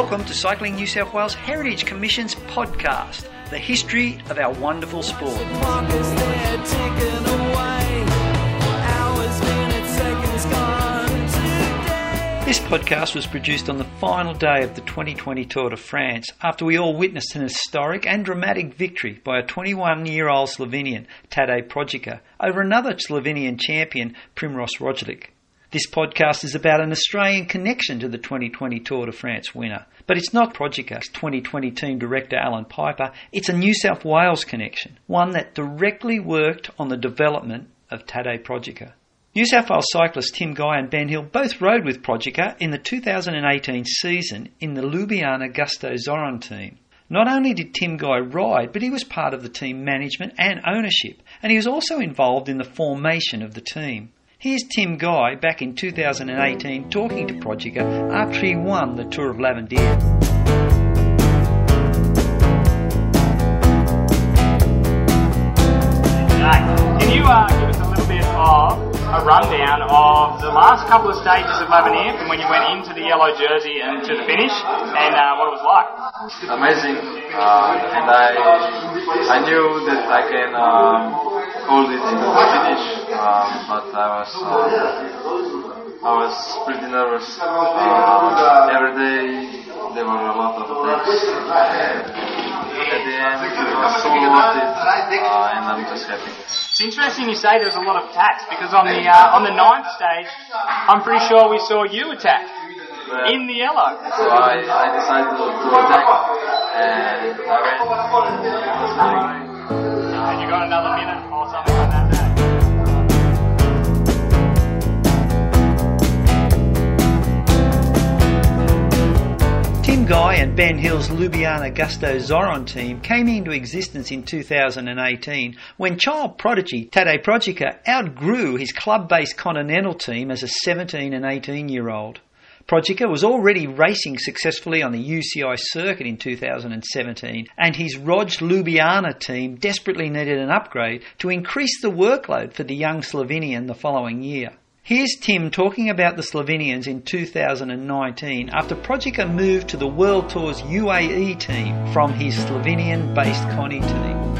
Welcome to Cycling New South Wales Heritage Commission's podcast, the history of our wonderful sport. This podcast was produced on the final day of the 2020 Tour de France after we all witnessed an historic and dramatic victory by a 21 year old Slovenian, Tadej Pogačar, over another Slovenian champion, Primož Roglic. This podcast is about an Australian connection to the 2020 Tour de France winner. But it's not Pogačar's 2020 team director Allan Peiper, it's a New South Wales connection, one that directly worked on the development of Tadej Pogačar. New South Wales cyclists Tim Guy and Ben Hill both rode with Pogačar in the 2018 season in the Ljubljana Gusto Xaurum team. Not only did Tim Guy ride, but he was part of the team management and ownership, and he was also involved in the formation of the team. Here's Tim Guy back in 2018 talking to Pogačar after he won the Tour of L'Avenir. Can you uh, give us a little bit of a rundown of the last couple of stages of L'Avenir from when you went into the yellow jersey and to the finish and uh, what it was like? amazing, uh, and I I knew that I can hold it to the finish, um, but I was uh, I was pretty nervous. Uh, every day there were a lot of things. At the end, it was so worth it, uh, and I'm just happy. It's interesting you say there's a lot of attacks because on the uh, on the ninth stage, I'm pretty sure we saw you attack in the yellow. So I, I decided to, to attack, and I went. It was really good. And you got another minute or something like that. Guy and Ben Hill's Ljubljana Gusto Xaurum team came into existence in 2018 when child prodigy Tadej Pogačar outgrew his club-based Continental team as a 17 and 18 year old. Pogačar was already racing successfully on the UCI circuit in 2017 and his Rog Ljubljana team desperately needed an upgrade to increase the workload for the young Slovenian the following year. Here's Tim talking about the Slovenians in 2019 after Pogačar moved to the World Tour's UAE team from his Slovenian-based Conti team.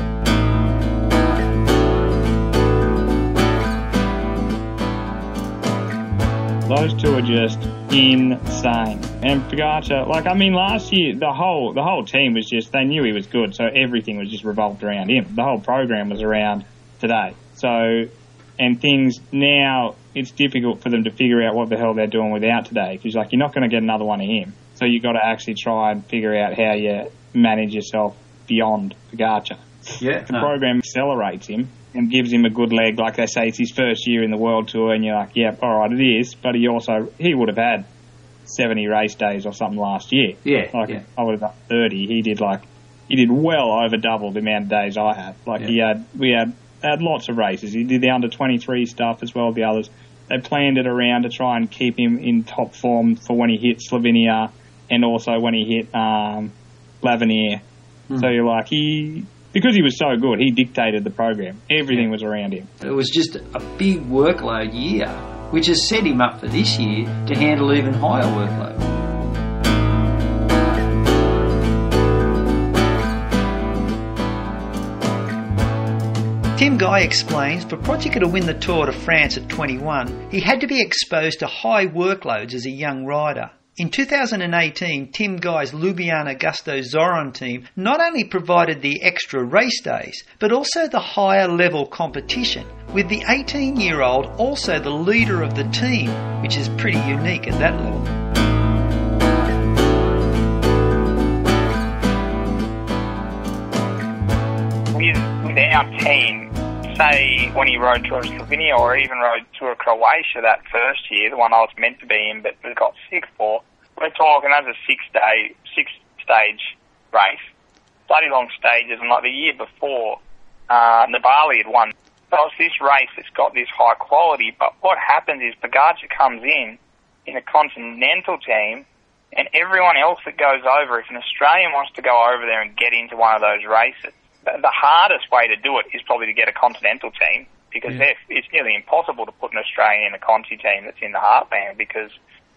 Those two are just insane. And Pogacar, like I mean, last year the whole the whole team was just they knew he was good, so everything was just revolved around him. The whole program was around Tadej. So, and things now it's difficult for them to figure out what the hell they're doing without Tadej because like you're not going to get another one of him. So you got to actually try and figure out how you manage yourself beyond Pogacar. Yeah, The program accelerates him and gives him a good leg. Like they say, it's his first year in the world tour, and you're like, yeah, all right, it is. But he also he would have had seventy race days or something last year. Yeah, like yeah. I would have done thirty. He did like he did well over double the amount of days I had. Like he had we had had lots of races. He did the under twenty three stuff as well. as The others they planned it around to try and keep him in top form for when he hit Slovenia and also when he hit um, L'Avenir. So you're like he because he was so good, he dictated the program. Everything was around him. It was just a big workload year, which has set him up for this year to handle even higher workload. Guy explains for Pogačar to win the Tour de France at 21, he had to be exposed to high workloads as a young rider. In 2018, Tim Guy's Ljubljana Gusto Xaurum team not only provided the extra race days, but also the higher level competition, with the 18 year old also the leader of the team, which is pretty unique at that level. with our team, say when he rode Tour of Slovenia or even rode Tour of Croatia that first year, the one I was meant to be in but got sick for, we're talking that's a six day, six stage race. Bloody long stages, and like the year before, uh, Nibali had won. So it's this race that's got this high quality, but what happens is Pogacar comes in, in a continental team, and everyone else that goes over, if an Australian wants to go over there and get into one of those races, the, hardest way to do it is probably to get a continental team because they're it's nearly impossible to put an Australian in a Conti team that's in the heartland because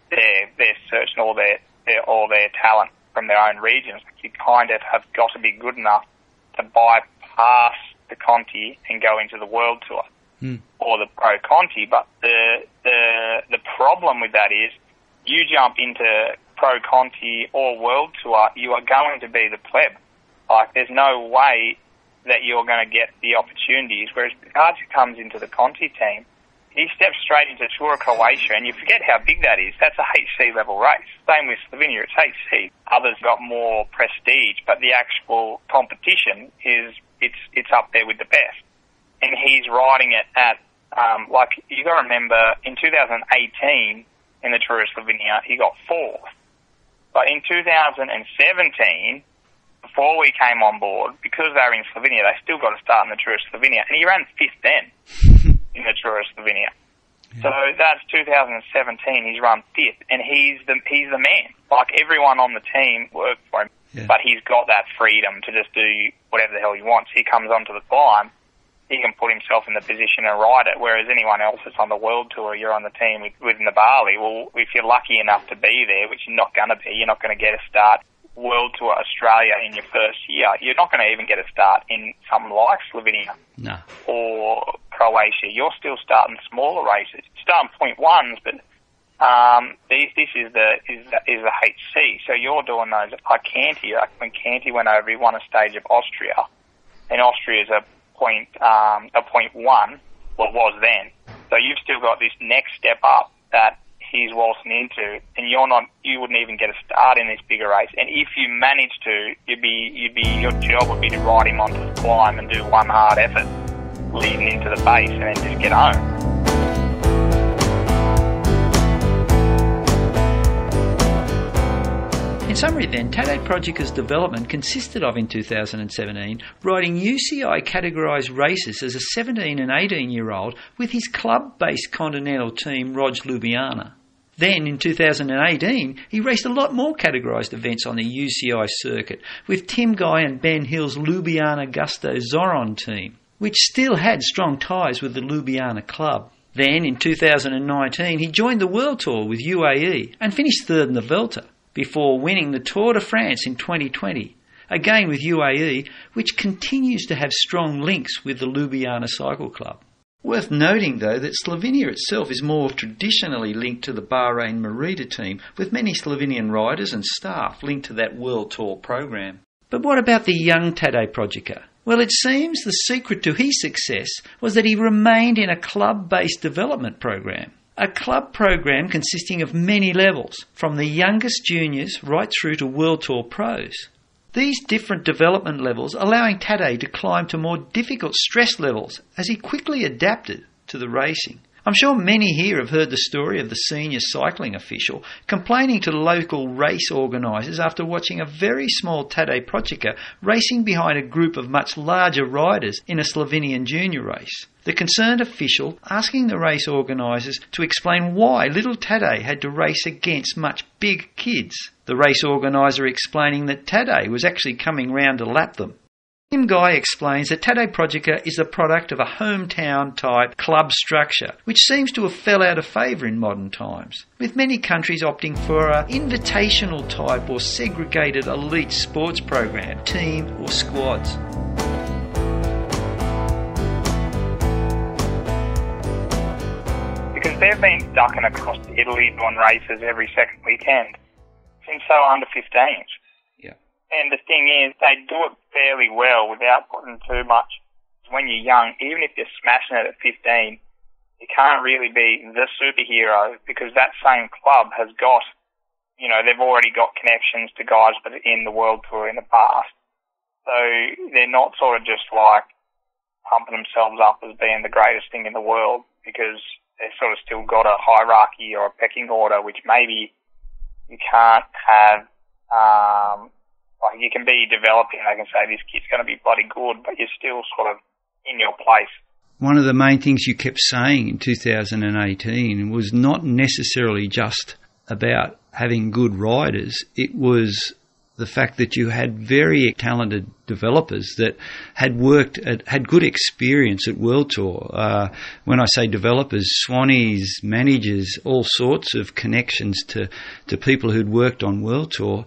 they're they're searching all their their, all their talent from their own regions. You kind of have got to be good enough to bypass the Conti and go into the World Tour hmm. or the Pro Conti. But the the the problem with that is you jump into Pro Conti or World Tour, you are going to be the pleb. Like there's no way that you're going to get the opportunities. Whereas Pogacar comes into the Conti team, he steps straight into Tour of Croatia, and you forget how big that is. That's a HC level race. Same with Slovenia, it's HC. Others got more prestige, but the actual competition is it's it's up there with the best. And he's riding it at um, like you got to remember in 2018 in the Tour of Slovenia he got fourth, but in 2017 before we came on board, because they were in Slovenia, they still got to start in the Tour of Slovenia, and he ran fifth then in the Tour of Slovenia. So that's 2017. He's run fifth, and he's the he's the man. Like everyone on the team worked for him, Yeah. but he's got that freedom to just do whatever the hell he wants. He comes onto the climb, he can put himself in the position and ride it. Whereas anyone else that's on the world tour, you're on the team with, with Nibali. Well, if you're lucky enough to be there, which you're not going to be, you're not going to get a start World Tour Australia in your first year. You're not going to even get a start in something like Slovenia No. or Croatia. You're still starting smaller races. You're starting point ones, but um, these, this is the is the, is the HC. So you're doing those I like Canty. Like when Canty went over, he won a stage of Austria, and Austria is a point um, a point one. Well, was then. So you've still got this next step up that he's waltzing into, and you're not. You wouldn't even get a start in this bigger race. And if you manage to, you'd be you'd be your job would be to ride him onto the climb and do one hard effort leading into the base, and then just get home. In summary, then, Tadej Pogacar's development consisted of, in 2017, riding UCI categorised races as a 17 and 18 year old with his club based continental team, Rog Ljubljana. Then, in 2018, he raced a lot more categorised events on the UCI circuit with Tim Guy and Ben Hill's Ljubljana Gusto Xaurum team, which still had strong ties with the Ljubljana club. Then, in 2019, he joined the World Tour with UAE and finished third in the Vuelta before winning the Tour de France in 2020, again with UAE, which continues to have strong links with the Ljubljana Cycle Club. Worth noting, though, that Slovenia itself is more traditionally linked to the Bahrain Merida team, with many Slovenian riders and staff linked to that World Tour program. But what about the young Tadej Pogacar? Well, it seems the secret to his success was that he remained in a club-based development program. A club program consisting of many levels, from the youngest juniors right through to World Tour pros. These different development levels allowing Tadej to climb to more difficult stress levels as he quickly adapted to the racing. I'm sure many here have heard the story of the senior cycling official complaining to local race organisers after watching a very small Tadej Pogacar racing behind a group of much larger riders in a Slovenian junior race. The concerned official asking the race organisers to explain why little Tadej had to race against much big kids. The race organiser explaining that Tadej was actually coming round to lap them. Tim Guy explains that Tadej Pogacar is the product of a hometown type club structure, which seems to have fell out of favour in modern times, with many countries opting for a invitational type or segregated elite sports program, team or squads. because they've been ducking across Italy doing races every second weekend they were under 15s. Yeah. And the thing is, they do it fairly well without putting too much. When you're young, even if you're smashing it at 15, you can't really be the superhero because that same club has got, you know, they've already got connections to guys that are in the World Tour in the past. So they're not sort of just like pumping themselves up as being the greatest thing in the world because they've sort of still got a hierarchy or a pecking order, which maybe you can't have. Um, like you can be developing, they can say this kid's going to be bloody good, but you're still sort of in your place. One of the main things you kept saying in 2018 was not necessarily just about having good riders, it was the fact that you had very talented developers that had worked at, had good experience at World Tour. Uh, when I say developers, Swannies, managers, all sorts of connections to, to people who'd worked on World Tour,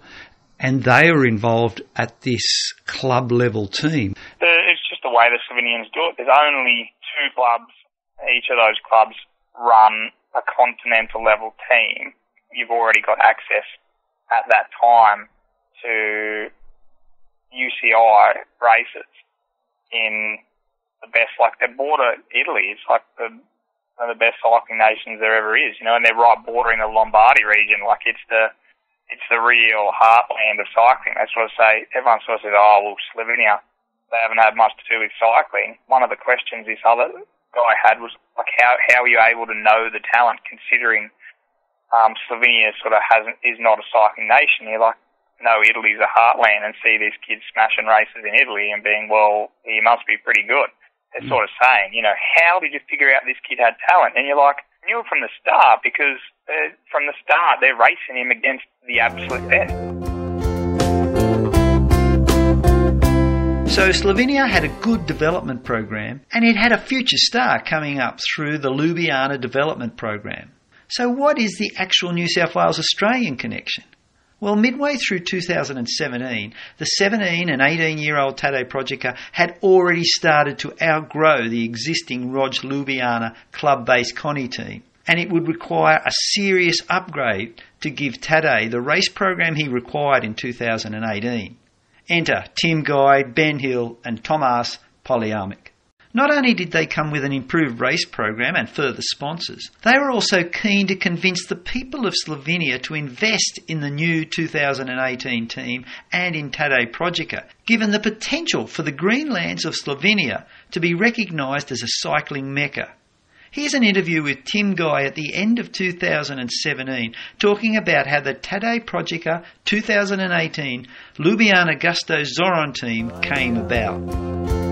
and they were involved at this club level team. It's just the way the Slovenians do it. There's only two clubs. Each of those clubs run a continental level team. You've already got access at that time to UCI races in the best, like the border Italy is like the one of the best cycling nations there ever is, you know, and they're right bordering the Lombardy region. Like it's the it's the real heartland of cycling. That's what I say. Everyone sort of says, "Oh, well, Slovenia, they haven't had much to do with cycling." One of the questions this other guy had was like, "How how are you able to know the talent, considering um, Slovenia sort of hasn't is not a cycling nation?" You're like, know Italy's a heartland and see these kids smashing races in Italy and being, well, he must be pretty good. They're sort of saying, you know, how did you figure out this kid had talent? And you're like, knew it from the start because uh, from the start they're racing him against the absolute best. So Slovenia had a good development program and it had a future star coming up through the Ljubljana development program. So what is the actual New South Wales Australian connection? Well, midway through 2017, the 17 and 18 year old Tadej Pogačar had already started to outgrow the existing Rog Ljubljana club based Conti team, and it would require a serious upgrade to give Tadej the race program he required in 2018. Enter Tim Guy, Ben Hill, and Tomas Poljanec. Not only did they come with an improved race program and further sponsors, they were also keen to convince the people of Slovenia to invest in the new 2018 team and in Tadej Pogačar, given the potential for the greenlands of Slovenia to be recognised as a cycling mecca. Here's an interview with Tim Guy at the end of 2017 talking about how the Tadej Pogačar 2018 Ljubljana Gusto Xaurum team came about.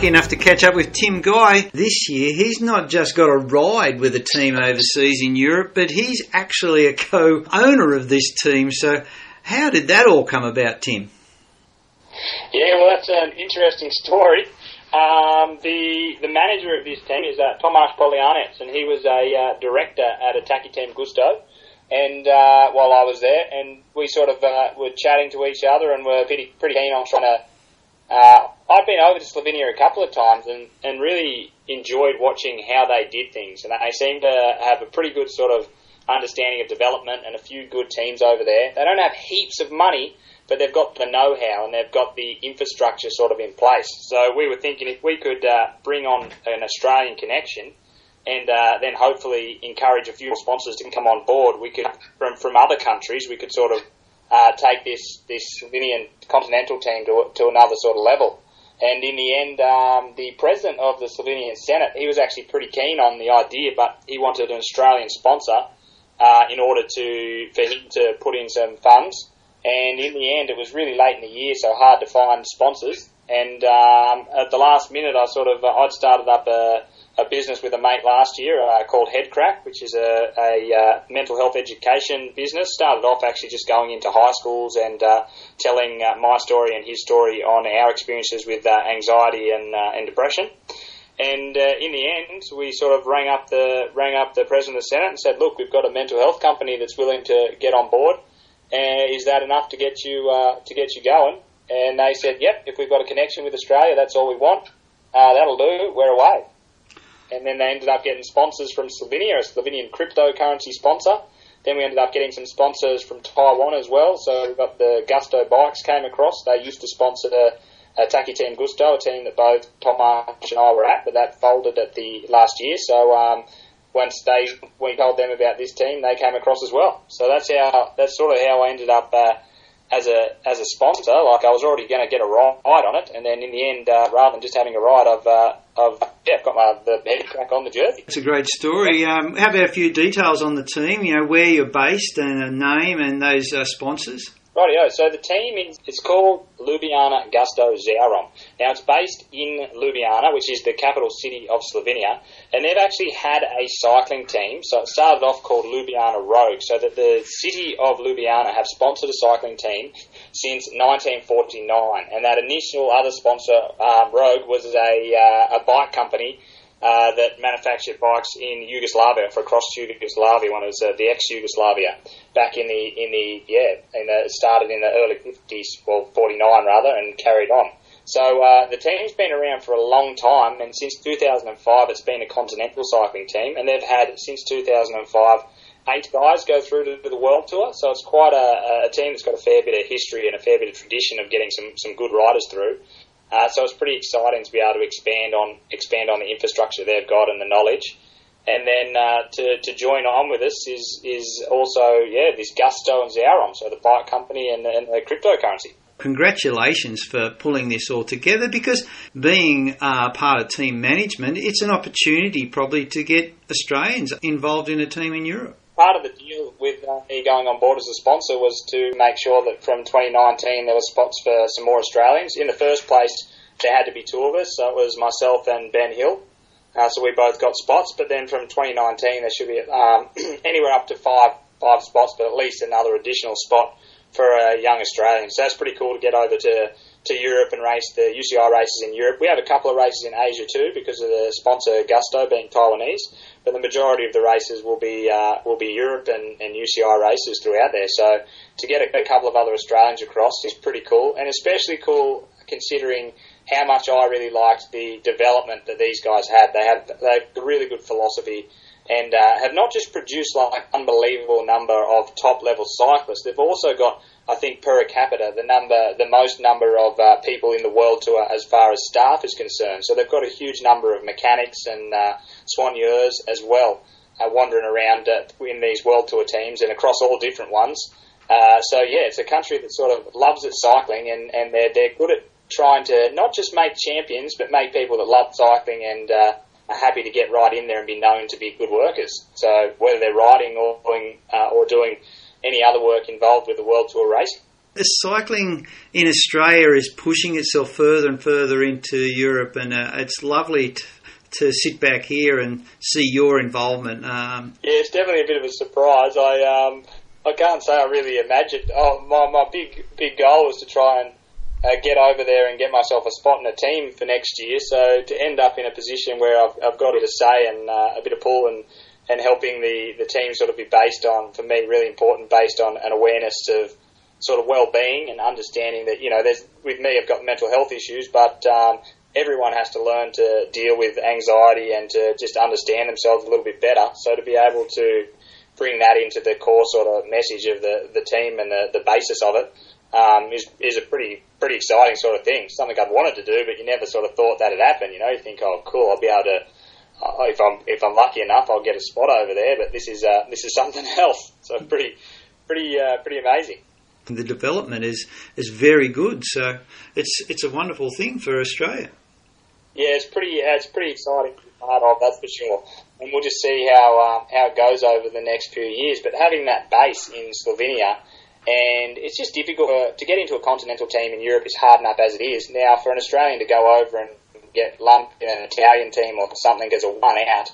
Lucky enough to catch up with Tim Guy this year. He's not just got a ride with a team overseas in Europe, but he's actually a co owner of this team. So, how did that all come about, Tim? Yeah, well, that's an interesting story. Um, the the manager of this team is uh, Tomas Poljanec, and he was a uh, director at Attaque Team Gusto. And uh, while I was there, and we sort of uh, were chatting to each other, and were pretty pretty keen on trying to uh, I've been over to Slovenia a couple of times and, and really enjoyed watching how they did things. And they seem to have a pretty good sort of understanding of development and a few good teams over there. They don't have heaps of money, but they've got the know-how and they've got the infrastructure sort of in place. So we were thinking if we could uh, bring on an Australian connection and uh, then hopefully encourage a few sponsors to come on board, we could from from other countries we could sort of uh, take this this Slovenian continental team to to another sort of level. And in the end, um, the president of the Slovenian Senate, he was actually pretty keen on the idea, but he wanted an Australian sponsor uh, in order to for him to put in some funds. And in the end, it was really late in the year, so hard to find sponsors. And um, at the last minute, I sort of I'd started up a a business with a mate last year uh, called Headcrack, which is a, a uh, mental health education business. Started off actually just going into high schools and uh, telling uh, my story and his story on our experiences with uh, anxiety and, uh, and depression. And in the end, we sort of rang up the rang up the president of the Senate and said, "Look, we've got a mental health company that's willing to get on board. is that enough to get you to get you going?" And they said, "Yep. If we've got a connection with Australia, that's all we want. that'll do. We're away." And then they ended up getting sponsors from Slovenia, a Slovenian cryptocurrency sponsor. Then we ended up getting some sponsors from Taiwan as well. So we got the Gusto bikes came across. They used to sponsor the Attaque Team Gusto, a team that both Tomas and I were at, but that folded at the last year. So um, once they we told them about this team, they came across as well. So that's how that's sort of how I ended up. Uh, as a as a sponsor, like I was already going to get a ride on it, and then in the end, uh, rather than just having a ride, I've uh, I've yeah got my the head crack on the jersey. It's a great story. Um, how about a few details on the team? You know where you're based and a name and those uh, sponsors. Rightio. So the team is it's called Ljubljana Gusto Xaurum. Now it's based in Ljubljana, which is the capital city of Slovenia, and they've actually had a cycling team. So it started off called Ljubljana Rog. So that the city of Ljubljana have sponsored a cycling team since 1949, and that initial other sponsor, um, Rog, was a uh, a bike company uh, that manufactured bikes in Yugoslavia for across Yugoslavia it was uh, the ex-Yugoslavia back in the in the yeah in the started in the early 50s well 49 rather and carried on. So uh, the team's been around for a long time and since 2005 it's been a continental cycling team and they've had since 2005 eight guys go through to, to the world tour so it's quite a, a team that's got a fair bit of history and a fair bit of tradition of getting some some good riders through. Uh, so it's pretty exciting to be able to expand on expand on the infrastructure they've got and the knowledge. And then uh, to, to join on with us is is also yeah this Gusto and Xaurum, so the bike company and, and the cryptocurrency. Congratulations for pulling this all together because being uh, part of team management, it's an opportunity probably to get Australians involved in a team in Europe part of the deal with uh, me going on board as a sponsor was to make sure that from 2019 there were spots for some more Australians. In the first place, there had to be two of us, so it was myself and Ben Hill. Uh, so we both got spots, but then from 2019 there should be um, anywhere up to five five spots, but at least another additional spot for a young Australian. So that's pretty cool to get over to to Europe and race the UCI races in Europe. We have a couple of races in Asia too because of the sponsor Gusto being Taiwanese, but the majority of the races will be uh, will be Europe and, and UCI races throughout there. So to get a, a couple of other Australians across is pretty cool, and especially cool considering how much I really liked the development that these guys had. They had they have a really good philosophy and uh, have not just produced like unbelievable number of top level cyclists. They've also got, I think, per capita, the number, the most number of uh, people in the world tour as far as staff is concerned. So they've got a huge number of mechanics and uh, soigneurs as well, uh, wandering around uh, in these world tour teams and across all different ones. Uh, so yeah, it's a country that sort of loves its cycling, and, and they're they're good at trying to not just make champions, but make people that love cycling and uh, are happy to get right in there and be known to be good workers. So whether they're riding or doing, uh, or doing any other work involved with the World Tour racing. The cycling in Australia is pushing itself further and further into Europe, and uh, it's lovely to, to, sit back here and see your involvement. Um, yeah, it's definitely a bit of a surprise. I um, I can't say I really imagined. Oh, my my big big goal was to try and uh, get over there and get myself a spot in a team for next year. So to end up in a position where I've, I've got a bit of say and uh, a bit of pull and, and helping the, the team sort of be based on, for me, really important, based on an awareness of sort of well-being and understanding that, you know, there's, with me, I've got mental health issues, but um, everyone has to learn to deal with anxiety and to just understand themselves a little bit better. So to be able to bring that into the core sort of message of the, the team and the, the basis of it, um, is is a pretty pretty exciting sort of thing. Something I've wanted to do, but you never sort of thought that would happen. You know, you think, oh, cool, I'll be able to. Uh, if I'm if I'm lucky enough, I'll get a spot over there. But this is uh, this is something else. So pretty pretty uh, pretty amazing. The development is is very good. So it's it's a wonderful thing for Australia. Yeah, it's pretty it's pretty exciting to be part of. That's for sure. And we'll just see how um, how it goes over the next few years. But having that base in Slovenia and it's just difficult to get into a continental team in Europe is hard enough as it is. Now, for an Australian to go over and get lumped in an Italian team or something as a one out,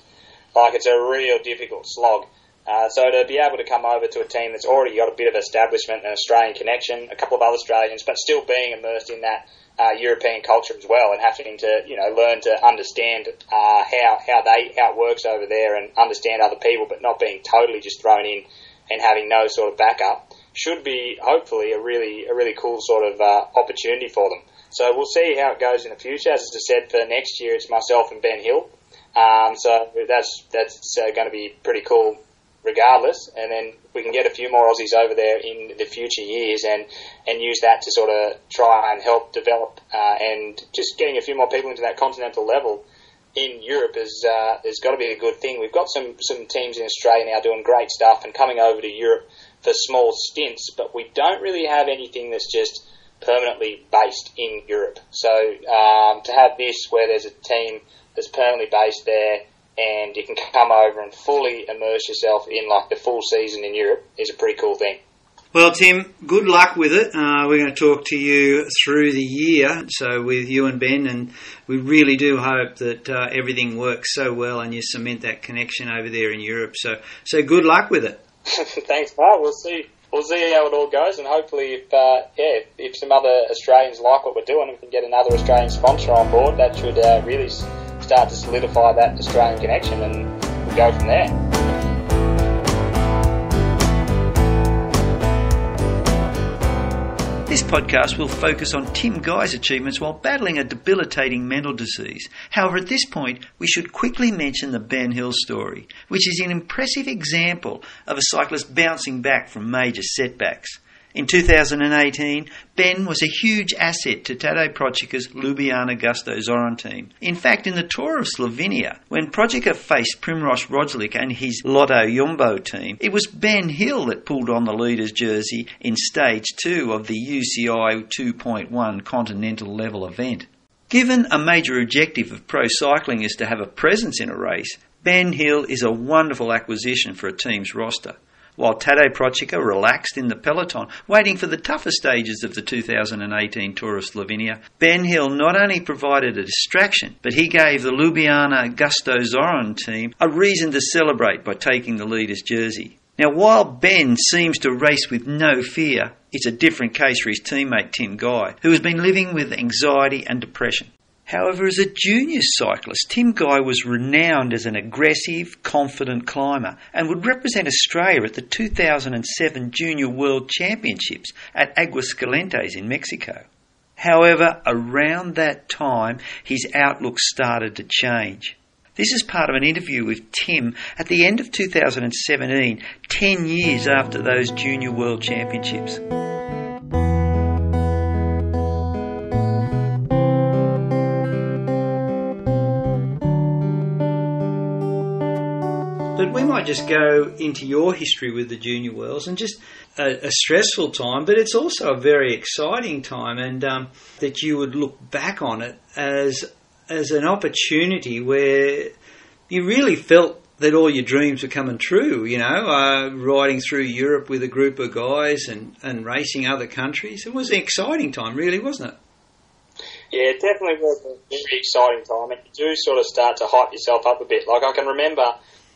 like it's a real difficult slog. Uh, so to be able to come over to a team that's already got a bit of establishment and Australian connection, a couple of other Australians, but still being immersed in that uh, European culture as well, and having to you know learn to understand uh, how how they how it works over there and understand other people, but not being totally just thrown in and having no sort of backup should be hopefully a really a really cool sort of uh, opportunity for them. So we'll see how it goes in the future. As I said, for next year it's myself and Ben Hill. Um, so that's that's uh, going to be pretty cool, regardless. And then we can get a few more Aussies over there in the future years, and and use that to sort of try and help develop uh, and just getting a few more people into that continental level in Europe is uh, got to be a good thing. We've got some some teams in Australia now doing great stuff and coming over to Europe for small stints, but we don't really have anything that's just permanently based in Europe. So um, to have this where there's a team that's permanently based there and you can come over and fully immerse yourself in like the full season in Europe is a pretty cool thing. Well, Tim, good luck with it. Uh, we're going to talk to you through the year, so with you and Ben, and we really do hope that uh, everything works so well and you cement that connection over there in Europe. So, so good luck with it. Thanks, Mark. We'll see. We'll see how it all goes, and hopefully, if uh, yeah, if, if, some other Australians like what we're doing, we can get another Australian sponsor on board. That should uh, really start to solidify that Australian connection, and we'll go from there. This podcast will focus on Tim Guy's achievements while battling a debilitating mental disease. However, at this point, we should quickly mention the Ben Hill story, which is an impressive example of a cyclist bouncing back from major setbacks. In 2018, Ben was a huge asset to Tadej Pogacar's Ljubljana Gusto Xaurum team. In fact, in the Tour of Slovenia, when Pogacar faced Primož Roglic and his Lotto Jumbo team, it was Ben Hill that pulled on the leader's jersey in stage 2 of the UCI 2.1 continental level event. Given a major objective of pro cycling is to have a presence in a race, Ben Hill is a wonderful acquisition for a team's roster while Tadej Pogacar relaxed in the peloton, waiting for the tougher stages of the 2018 Tour of Slovenia. Ben Hill not only provided a distraction, but he gave the Ljubljana Gusto Xaurum team a reason to celebrate by taking the leader's jersey. Now, while Ben seems to race with no fear, it's a different case for his teammate Tim Guy, who has been living with anxiety and depression. However, as a junior cyclist, Tim Guy was renowned as an aggressive, confident climber and would represent Australia at the 2007 Junior World Championships at Aguascalientes in Mexico. However, around that time, his outlook started to change. This is part of an interview with Tim at the end of 2017, 10 years after those Junior World Championships. But we might just go into your history with the Junior Worlds and just a, a stressful time, but it's also a very exciting time, and um, that you would look back on it as as an opportunity where you really felt that all your dreams were coming true. You know, uh, riding through Europe with a group of guys and, and racing other countries. It was an exciting time, really, wasn't it? Yeah, it definitely was a very exciting time, and you do sort of start to hype yourself up a bit. Like I can remember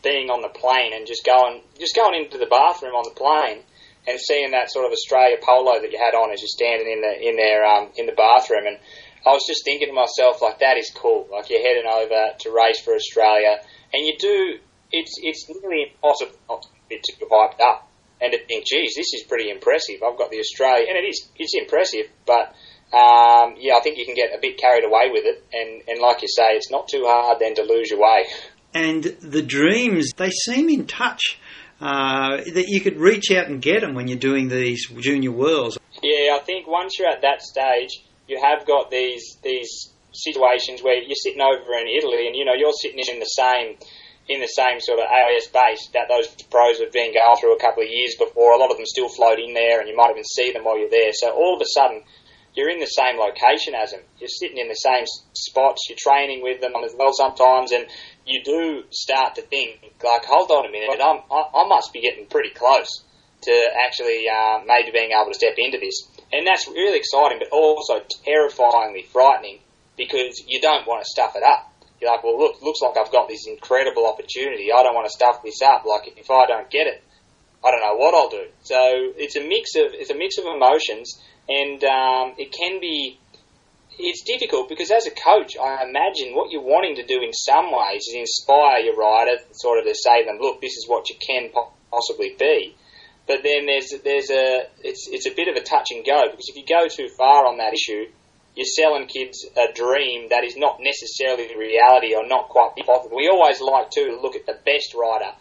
being on the plane and just going just going into the bathroom on the plane and seeing that sort of Australia polo that you had on as you're standing in the in there um, in the bathroom. And I was just thinking to myself like that is cool. Like you're heading over to race for Australia and you do it's it's nearly impossible not to get hyped up and to think geez this is pretty impressive. I've got the Australia and it is it's impressive but um, yeah I think you can get a bit carried away with it. And, and like you say it's not too hard then to lose your way and the dreams they seem in touch. Uh, that you could reach out and get them when you're doing these junior worlds. Yeah, I think once you're at that stage, you have got these these situations where you're sitting over in Italy, and you know you're sitting in the same in the same sort of AIS base that those pros have been going through a couple of years before. A lot of them still float in there, and you might even see them while you're there. So all of a sudden, you're in the same location as them. You're sitting in the same spots. You're training with them as well sometimes, and you do start to think like, hold on a minute, I'm, I, I must be getting pretty close to actually uh, maybe being able to step into this, and that's really exciting, but also terrifyingly frightening because you don't want to stuff it up. You're like, well, look, looks like I've got this incredible opportunity. I don't want to stuff this up. Like, if I don't get it, I don't know what I'll do. So it's a mix of it's a mix of emotions and um, it can be it's difficult because as a coach, I imagine what you're wanting to do in some ways is inspire your rider, sort of to say to them, look, this is what you can possibly be. But then there's there's a it's it's a bit of a touch and go because if you go too far on that issue, you're selling kids a dream that is not necessarily the reality or not quite possible. We always like to look at the best rider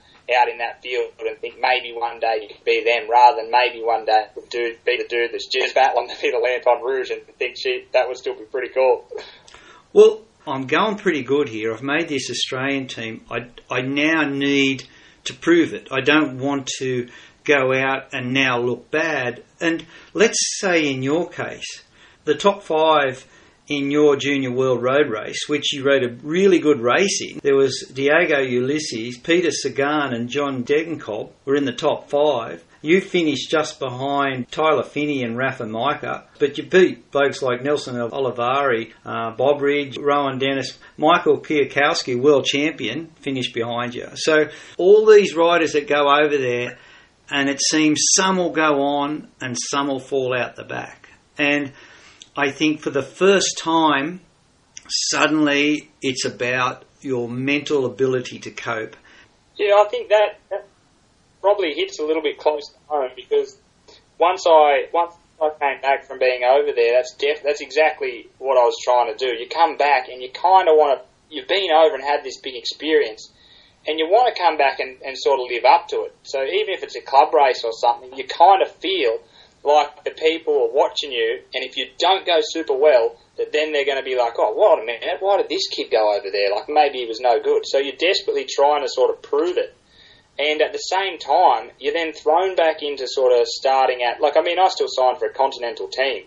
out in that field and think maybe one day you could be them rather than maybe one day could be the dude that's just battling to be the Lanterne Rouge and think, that would still be pretty cool. Well, I'm going pretty good here. I've made this Australian team. I, I now need to prove it. I don't want to go out and now look bad. And let's say in your case, the top five in your junior world road race, which you rode a really good race in. There was Diego Ulissi, Peter Sagan, and John Degenkolb were in the top five. You finished just behind Taylor Phinney and Rafa Majka, but you beat blokes like Nelson Oliveira, uh, Bob Ridge, Rohan Dennis, Michael Kwiatkowski, world champion, finished behind you. So all these riders that go over there, and it seems some will go on and some will fall out the back. And I think for the first time, suddenly it's about your mental ability to cope. Yeah, I think that, that probably hits a little bit close to home because once I once I came back from being over there, that's def- that's exactly what I was trying to do. You come back and you kind of want to. You've been over and had this big experience, and you want to come back and, and sort of live up to it. So even if it's a club race or something, you kind of feel like the people are watching you, and if you don't go super well, that then they're going to be like, oh, what a minute, why did this kid go over there? Like maybe he was no good. So you're desperately trying to sort of prove it. And at the same time, you're then thrown back into sort of starting at, like, I mean, I still signed for a continental team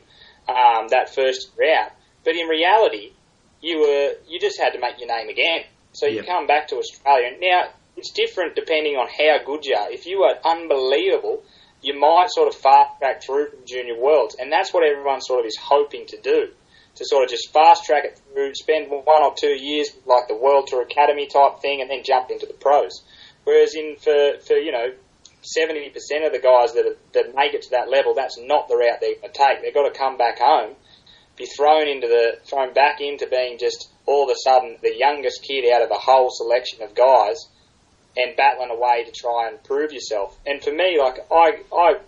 um, that first year out, but in reality, you were you just had to make your name again. So you Yep. come back to Australia. Now it's different depending on how good you are. If you are unbelievable, you might sort of fast track through junior worlds, and that's what everyone sort of is hoping to do. To sort of just fast track it through, spend one or two years like the World Tour Academy type thing, and then jump into the pros. Whereas in for, for you know seventy percent of the guys that are, that make it to that level, that's not the route they're going to take. They've got to come back home, be thrown into the thrown back into being just all of a sudden the youngest kid out of a whole selection of guys, and battling away to try and prove yourself. And for me, like I, I,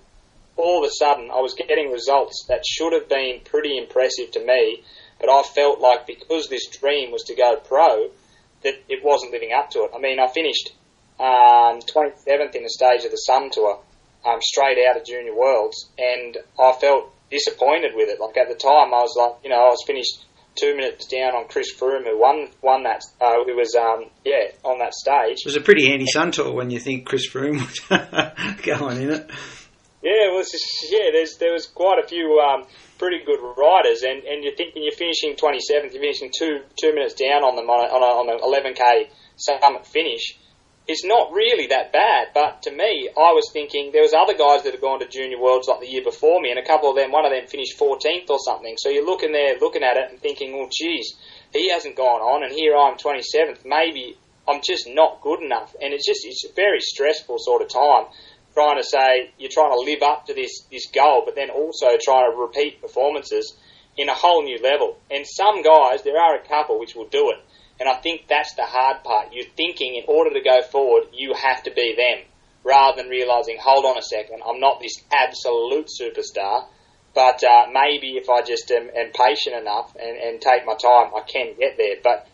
all of a sudden I was getting results that should have been pretty impressive to me, but I felt like because this dream was to go pro, that it wasn't living up to it. I mean, I finished um, 27th in the stage of the Sun Tour, um, straight out of Junior Worlds, and I felt disappointed with it. Like at the time, I was like, you know, I was finished two minutes down on Chris Froome, who won won that, uh, who was um, yeah on that stage. It was a pretty handy sun tour when you think Chris Froome was going in it. Yeah, it was just, yeah. There's there was quite a few um, pretty good riders, and, and you're thinking you're finishing 27th, you're finishing two two minutes down on them on a, on, a, on an 11k summit finish. It's not really that bad, but to me, I was thinking there was other guys that had gone to junior worlds like the year before me, and a couple of them, one of them finished 14th or something. So you're looking there, looking at it, and thinking, well, geez, he hasn't gone on, and here I'm 27th. Maybe I'm just not good enough, and it's just it's a very stressful sort of time trying to say you're trying to live up to this this goal, but then also trying to repeat performances in a whole new level. And some guys, there are a couple which will do it, and I think that's the hard part. You're thinking in order to go forward, you have to be them, rather than realizing, hold on a second, I'm not this absolute superstar. But uh, maybe if I just am, am patient enough and, and take my time, I can get there. But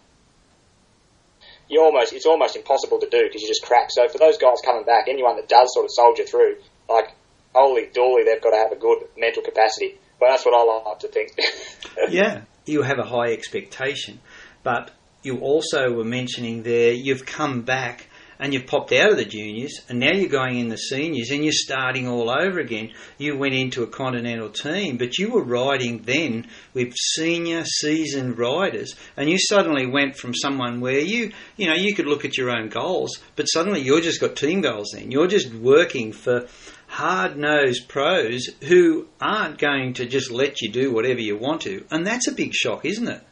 you almost it's almost impossible to do because you just crack. So for those guys coming back, anyone that does sort of soldier through, like holy dooly, they've got to have a good mental capacity. But that's what I like to think. yeah, you have a high expectation, but you also were mentioning there you've come back and you've popped out of the juniors and now you're going in the seniors and you're starting all over again. You went into a continental team, but you were riding then with senior seasoned riders and you suddenly went from someone where you, you know, you could look at your own goals, but suddenly you're just got team goals then. You're just working for hard nosed pros who aren't going to just let you do whatever you want to. And that's a big shock, isn't it?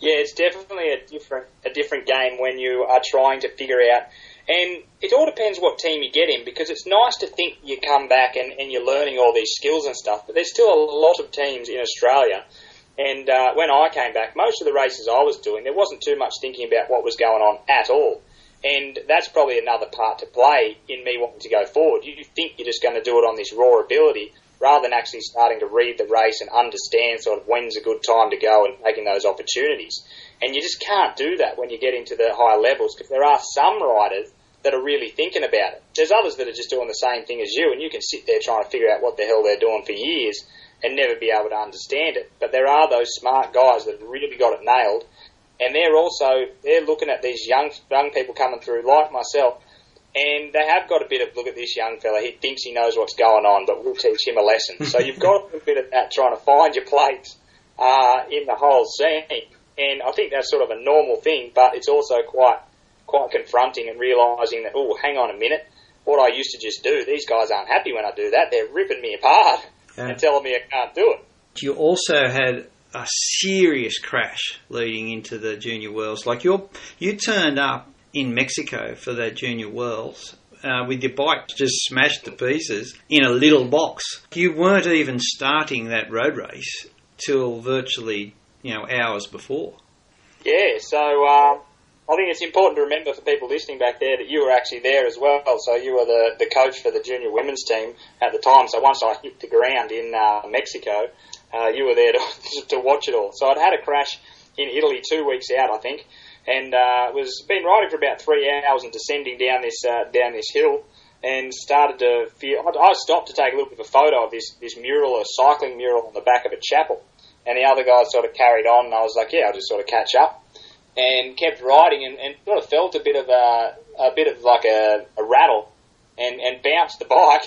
Yeah, it's definitely a different a different game when you are trying to figure out and it all depends what team you get in because it's nice to think you come back and, and you're learning all these skills and stuff, but there's still a lot of teams in Australia. And uh, when I came back, most of the races I was doing, there wasn't too much thinking about what was going on at all. And that's probably another part to play in me wanting to go forward. You think you're just going to do it on this raw ability rather than actually starting to read the race and understand sort of when's a good time to go and taking those opportunities. And you just can't do that when you get into the higher levels because there are some riders that are really thinking about it. There's others that are just doing the same thing as you, and you can sit there trying to figure out what the hell they're doing for years and never be able to understand it. But there are those smart guys that have really got it nailed, and they're also they're looking at these young young people coming through, like myself, and they have got a bit of look at this young fella. He thinks he knows what's going on, but we'll teach him a lesson. So you've got a little bit of that trying to find your place uh, in the whole scene. And I think that's sort of a normal thing, but it's also quite quite confronting and realising that, oh, hang on a minute, what I used to just do, these guys aren't happy when I do that. They're ripping me apart Yeah. and telling me I can't do it. You also had a serious crash leading into the Junior Worlds. Like you, you turned up in Mexico for that Junior Worlds uh, with your bike just smashed to pieces in a little box. You weren't even starting that road race till virtually you know hours before. Yeah, so um, I think it's important to remember for people listening back there that you were actually there as well. So you were the, the coach for the junior women's team at the time. So once I hit the ground in uh, Mexico, uh, you were there to, to watch it all. So I'd had a crash in Italy two weeks out, I think, and uh, was been riding for about three hours and descending down this uh, down this hill. And started to feel. I stopped to take a little bit of a photo of this this mural, a cycling mural on the back of a chapel. And the other guys sort of carried on, and I was like, yeah, I'll just sort of catch up and kept riding and, and sort of felt a bit of a, a bit of like a, a rattle and, and bounced the bike.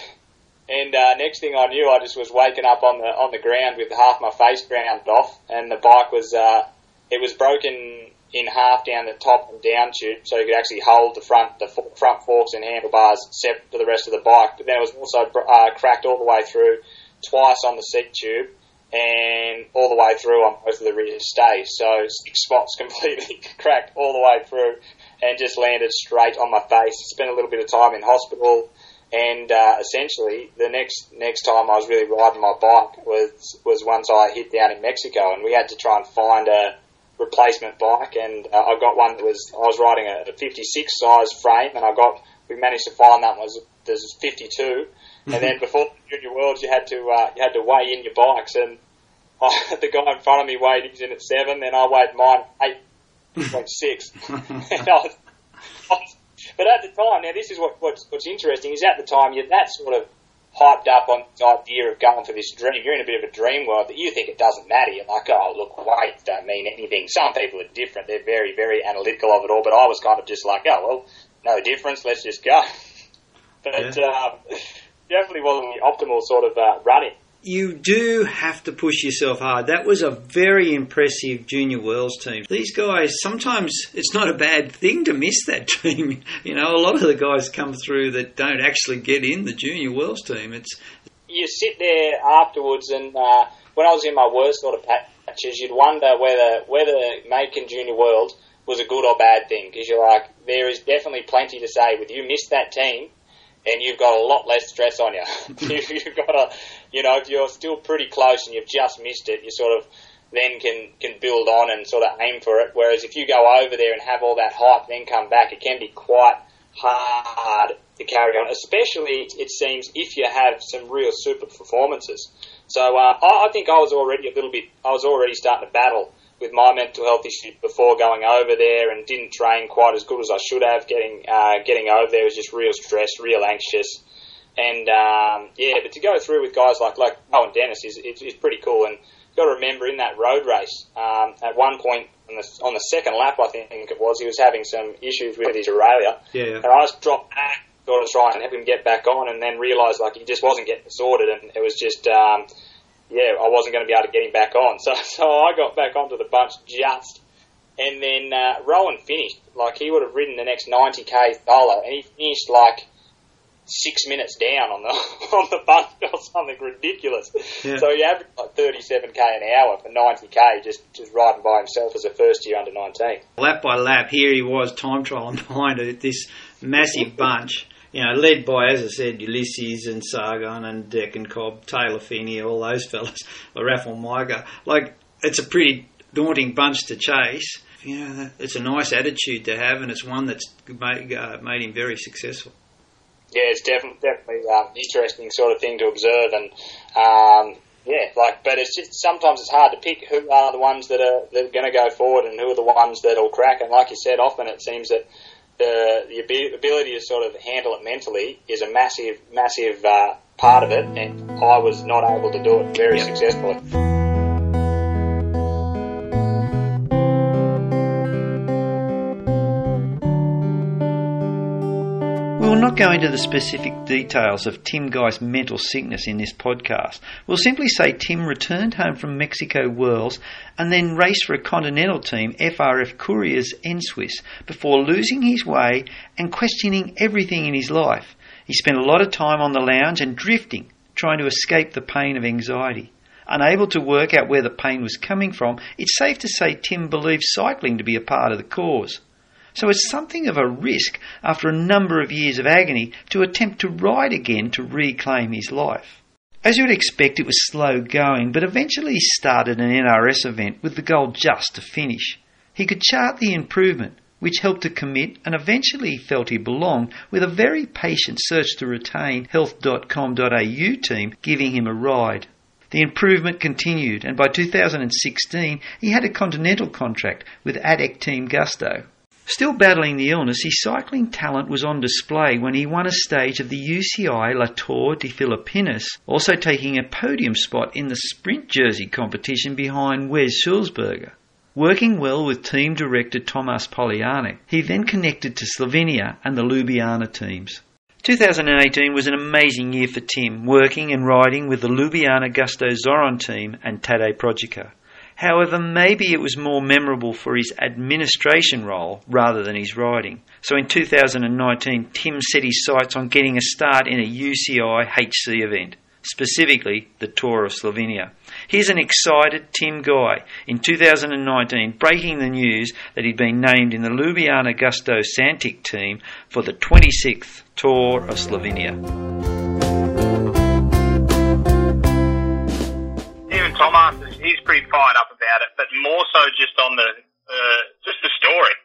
And uh, next thing I knew, I just was waking up on the on the ground with half my face ground off, and the bike was uh, it was broken in half down the top and down tube, so you could actually hold the front the front forks and handlebars separate to the rest of the bike. But then it was also uh, cracked all the way through, twice on the seat tube, and all the way through on both of the rear stays. So six spots completely cracked all the way through, and just landed straight on my face. Spent a little bit of time in hospital, and uh, essentially the next next time I was really riding my bike was was once I hit down in Mexico, and we had to try and find a replacement bike, and uh, I got one that was I was riding a, a 56 size frame, and I got we managed to find that one was there's 52, and then before the Junior Worlds you had to uh, you had to weigh in your bikes, and I, the guy in front of me weighed his in at seven, then I weighed mine eight point six, and I was, I was but at the time, now this is what, what's, what's interesting is at the time you're that sort of hyped up on the idea of going for this dream. You're in a bit of a dream world that you think it doesn't matter. You're like, oh, look, weights don't mean anything. Some people are different. They're very, very analytical of it all. But I was kind of just like, oh, well, no difference. Let's just go. But um, definitely wasn't the optimal sort of uh, running. You do have to push yourself hard. That was a very impressive Junior Worlds team. These guys, sometimes it's not a bad thing to miss that team. You know, a lot of the guys come through that don't actually get in the Junior Worlds team. It's you sit there afterwards, and uh, when I was in my worst sort of patches, you'd wonder whether whether making Junior World was a good or bad thing because you're like, there is definitely plenty to say. With you missed that team, and you've got a lot less stress on you. you you've got a, you know, if you're still pretty close and you've just missed it, you sort of then can can build on and sort of aim for it. Whereas if you go over there and have all that hype, then come back, it can be quite hard to carry on. Especially, it seems, if you have some real super performances. So uh, I, I think I was already a little bit, I was already starting to battle with my mental health issues before going over there, and didn't train quite as good as I should have. Getting uh, getting over there was just real stress, real anxious. And um, yeah, but to go through with guys like like Rohan Dennis is, is, is pretty cool. And you've got to remember in that road race, um, at one point on the, on the second lap, I think it was, he was having some issues with his derailleur. Yeah. And I just dropped back, sort of try and help him get back on, and then realised like he just wasn't getting sorted, and it was just. Um, yeah, I wasn't going to be able to get him back on. So, so I got back onto the bunch just, and then uh, Rohan finished. Like he would have ridden the next 90k solo, and he finished like six minutes down on the on the bunch or something ridiculous. Yeah. So he averaged like 37k an hour for 90k, just just riding by himself as a first year under 19. lap by lap, here he was time trialing behind this massive bunch. You know, led by, as I said, Ulissi and Sagan and Deck and Cobb, Taylor Phinney, all those fellas, Rafał Majka. Like, it's a pretty daunting bunch to chase. You know, it's a nice attitude to have, and it's one that's made, uh, made him very successful. Yeah, it's definitely definitely um, interesting sort of thing to observe, and um, yeah, like, but it's just sometimes it's hard to pick who are the ones that are that are going to go forward and who are the ones that'll crack. And like you said, often it seems that the the abi- ability to sort of handle it mentally is a massive massive uh, part of it, and I was not able to do it very Yep. successfully. Will not go into the specific details of Tim Guy's mental sickness in this podcast. We'll simply say Tim returned home from Mexico Worlds and then raced for a continental team, FRF Couriers Swiss, before losing his way and questioning everything in his life. He spent a lot of time on the lounge and drifting, trying to escape the pain of anxiety. Unable to work out where the pain was coming from, it's safe to say Tim believed cycling to be a part of the cause. So it's something of a risk after a number of years of agony to attempt to ride again to reclaim his life. As you would expect, it was slow going, but eventually he started an NRS event with the goal just to finish. He could chart the improvement, which helped to commit and eventually felt he belonged with a very patient search to retain health.com.au team giving him a ride. The improvement continued, and by 2016 he had a continental contract with Attaque Team Gusto. Still battling the illness, his cycling talent was on display when he won a stage of the UCI La Tour de Filipinas, also taking a podium spot in the sprint jersey competition behind Wes Sulzberger. Working well with team director Tomas Poljanec, he then connected to Slovenia and the Ljubljana teams. 2018 was an amazing year for Tim, working and riding with the Ljubljana Gusto Xaurum team and Tadej Pogačar. However, maybe it was more memorable for his administration role rather than his riding. So in 2019, Tim set his sights on getting a start in a UCI HC event, specifically the Tour of Slovenia. Here's an excited Tim Guy in 2019 breaking the news that he'd been named in the Ljubljana Gusto Santic team for the 26th Tour of Slovenia. Even Thomas, he's pretty fired up about it, but more so just on the uh, just the story.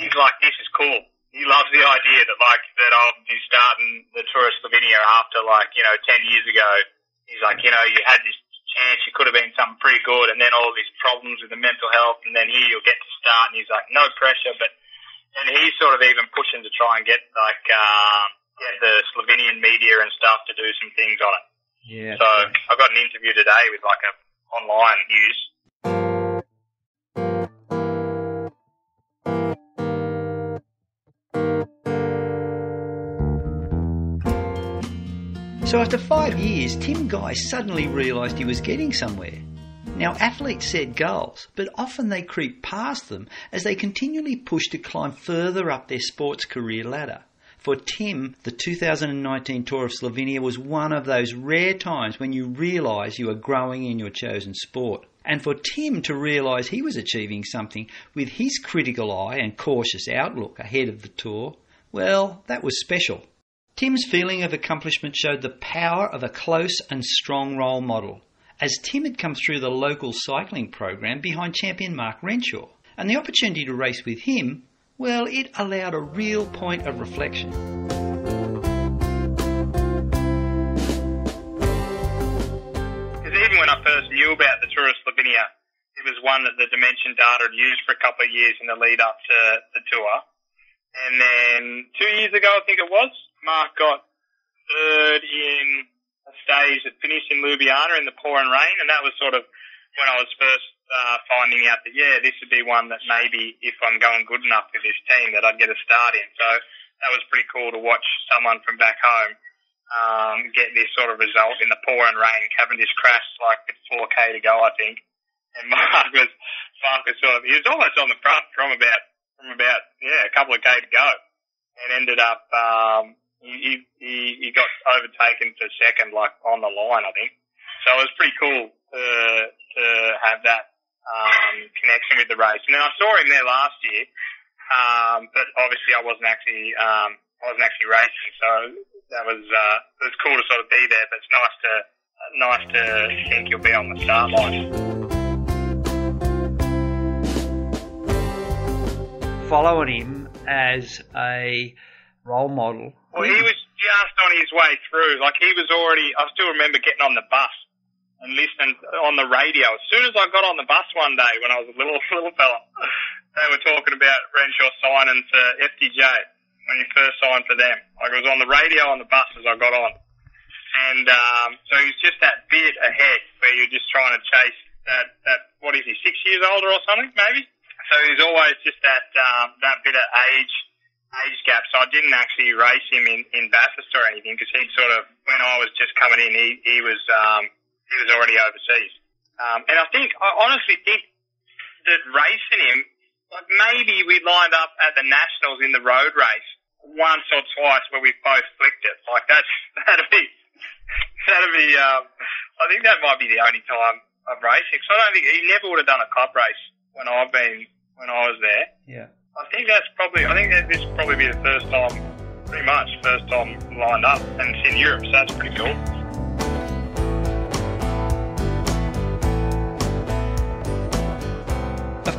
He's like, this is cool. He loves the idea that like that I'll be starting the Tour of Slovenia after like you know ten years ago. He's like, you know, you had this chance, you could have been something pretty good, and then all these problems with the mental health, and then here you'll get to start, and he's like, no pressure, but and he's sort of even pushing to try and get like uh, get the Slovenian media and stuff to do some things on it. Yeah. So I got an interview today with like a online news. So after five years, Tim Guy suddenly realised he was getting somewhere. Now, athletes set goals, but often they creep past them as they continually push to climb further up their sports career ladder. For Tim, the 2019 Tour of Slovenia was one of those rare times when you realise you are growing in your chosen sport. And for Tim to realise he was achieving something with his critical eye and cautious outlook ahead of the tour, well, that was special. Tim's feeling of accomplishment showed the power of a close and strong role model, as Tim had come through the local cycling program behind champion Mark Renshaw, and the opportunity to race with him, well, it allowed a real point of reflection. Because even when I first knew about the Tour of Slovenia, it was one that the Dimension data had used for a couple of years in the lead up to the tour. And then two years ago, I think it was, Mark got third in a stage that finished in Ljubljana in the pouring rain, and that was sort of when I was first uh, finding out that yeah, this would be one that maybe if I'm going good enough with this team that I'd get a start in. So that was pretty cool to watch someone from back home um, get this sort of result in the pouring rain. Cavendish crashed like with 4k to go, I think, and Mark was Mark was sort of he was almost on the front from about from about yeah a couple of k to go, and ended up um, he, he he got overtaken for second like on the line, I think. So it was pretty cool to to have that um, connection with the race. And then I saw him there last year, um, but obviously I wasn't actually um, I wasn't actually racing, so that was uh, it was cool to sort of be there. But it's nice to nice to think you'll be on the start line. Following him as a role model. Well, he was just on his way through. Like he was already. I still remember getting on the bus and listening on the radio. As soon as I got on the bus one day when I was a little little fella, they were talking about Renshaw signing to FDJ when he first signed for them. Like it was on the radio on the bus as I got on, and um, so he's just that bit ahead where you're just trying to chase that that what is he six years older or something maybe. So he's always just that um, that bit of age age gap, so I didn't actually race him in, in Bathurst or anything because he'd sort of, when I was just coming in, he, he was, um, he was already overseas. Um, and I think, I honestly think that racing him, like maybe we lined up at the Nationals in the road race once or twice where we both flicked it. Like that's, that'd be, that'd be, um, I think that might be the only time of racing. So I don't think, he never would have done a club race when I've been, when I was there. Yeah. I think that's probably. I think that this will probably be the first time, pretty much first time lined up, and it's in Europe, so that's pretty cool.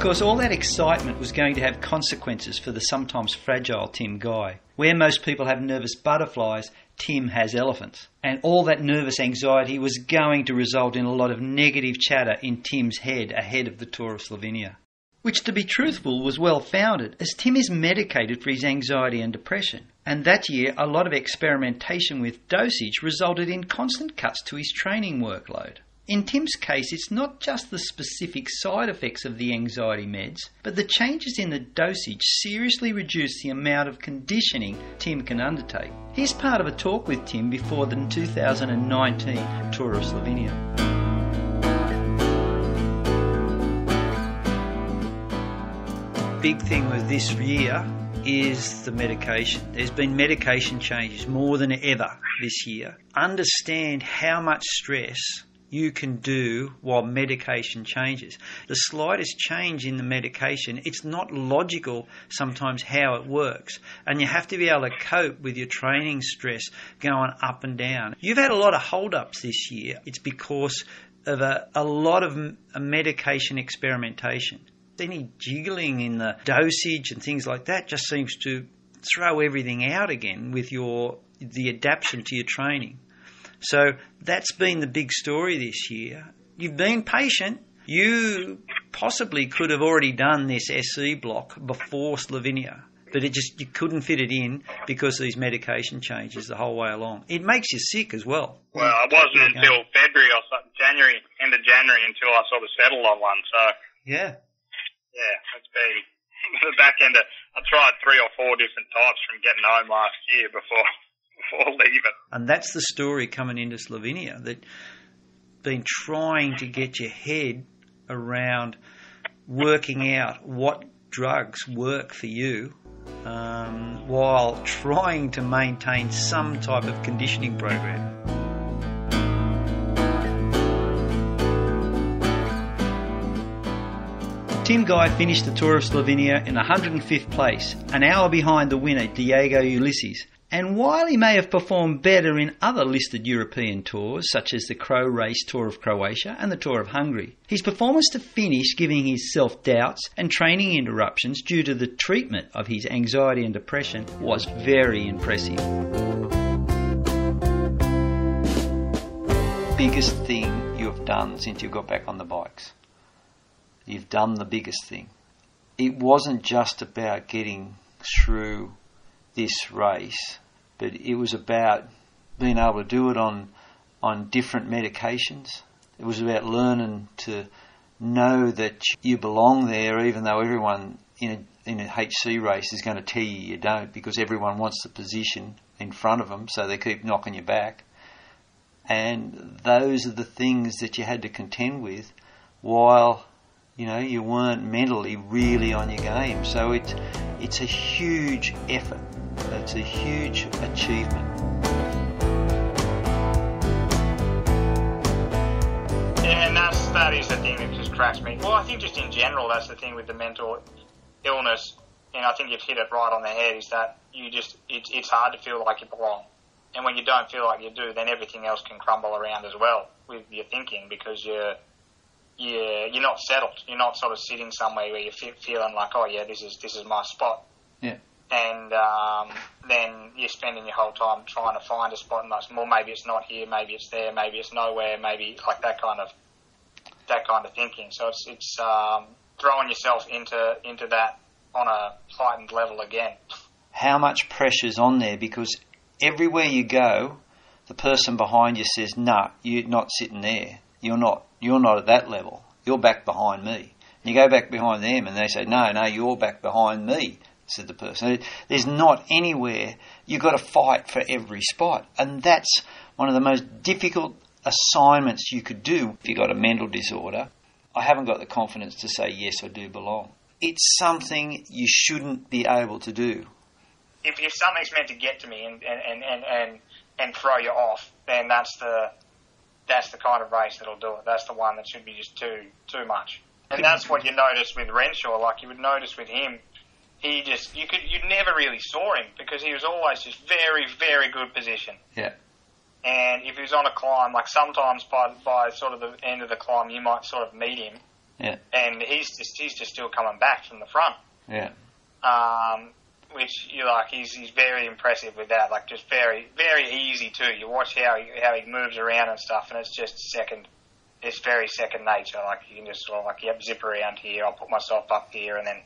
Of course, all that excitement was going to have consequences for the sometimes fragile Tim Guy. Where most people have nervous butterflies, Tim has elephants. And all that nervous anxiety was going to result in a lot of negative chatter in Tim's head ahead of the Tour of Slovenia which, to be truthful, was well founded, as Tim is medicated for his anxiety and depression. And that year, a lot of experimentation with dosage resulted in constant cuts to his training workload. In Tim's case, it's not just the specific side effects of the anxiety meds, but the changes in the dosage seriously reduce the amount of conditioning Tim can undertake. Here's part of a talk with Tim before the 2019 Tour of Slovenia. big thing with this year is the medication. There's been medication changes more than ever this year. Understand how much stress you can do while medication changes. The slightest change in the medication, it's not logical sometimes how it works. And you have to be able to cope with your training stress going up and down. You've had a lot of hold-ups this year. It's because of a, a lot of medication experimentation any jiggling in the dosage and things like that just seems to throw everything out again with your the adaptation to your training. So that's been the big story this year. You've been patient. You possibly could have already done this SC block before Slovenia, but it just you couldn't fit it in because of these medication changes the whole way along. It makes you sick as well. Well, it wasn't until February or something, January, end of January, until I sort of settled on one. So yeah, yeah, it's been the back end. Of, I tried three or four different types from getting home last year before And that's the story coming into Slovenia that been trying to get your head around working out what drugs work for you um, while trying to maintain some type of conditioning program. Tim Guy finished the Tour of Slovenia in 105th place, an hour behind the winner Diego Ulissi. And while he may have performed better in other listed European tours, such as the CRO Race Tour of Croatia and the Tour of Hungary, his performance to finish giving his self doubts and training interruptions due to the treatment of his anxiety and depression was very impressive. Biggest thing you have done since you got back on the bikes? you've done the biggest thing. It wasn't just about getting through this race, but it was about being able to do it on on different medications. It was about learning to know that you belong there, even though everyone in a in a HC race is going to tell you you don't, because everyone wants the position in front of them, so they keep knocking you back. And those are the things that you had to contend with while you know, you weren't mentally really on your game. So it's it's a huge effort. It's a huge achievement. Yeah, and that's that is the thing that just cracks me. Well, I think just in general, that's the thing with the mental illness. And I think you've hit it right on the head. Is that you just it's it's hard to feel like you belong. And when you don't feel like you do, then everything else can crumble around as well with your thinking because you're yeah, you're not settled. You're not sort of sitting somewhere where you're feeling like, oh yeah, this is this is my spot. Yeah. And um, then you're spending your whole time trying to find a spot, and like, well, maybe it's not here, maybe it's there, maybe it's nowhere, maybe like that kind of that kind of thinking. So it's it's um, throwing yourself into into that on a heightened level again. How much pressure's on there? Because everywhere you go, the person behind you says, "Nah, you're not sitting there. You're not you're not at that level. You're back behind me. And you go back behind them and they say, no, no, you're back behind me. Said the person. There's not anywhere. You've got to fight for every spot. And that's one of the most difficult assignments you could do if you've got a mental disorder. I haven't got the confidence to say, yes, I do belong. It's something you shouldn't be able to do. If, if something's meant to get to me and, and, and, and, and throw you off, then that's the that's the kind of race that'll do it. That's the one that should be just too too much. And that's what you notice with Renshaw. Like you would notice with him, he just you could you never really saw him because he was always just very very good position. Yeah. And if he was on a climb, like sometimes by by sort of the end of the climb, you might sort of meet him. Yeah. And he's just he's just still coming back from the front. Yeah. Um, which you like, he's he's very impressive with that. Like just very very easy too. You watch how he how he moves around and stuff, and it's just second. It's very second nature. Like you can just sort of like yep, zip around here. I'll put myself up here, and then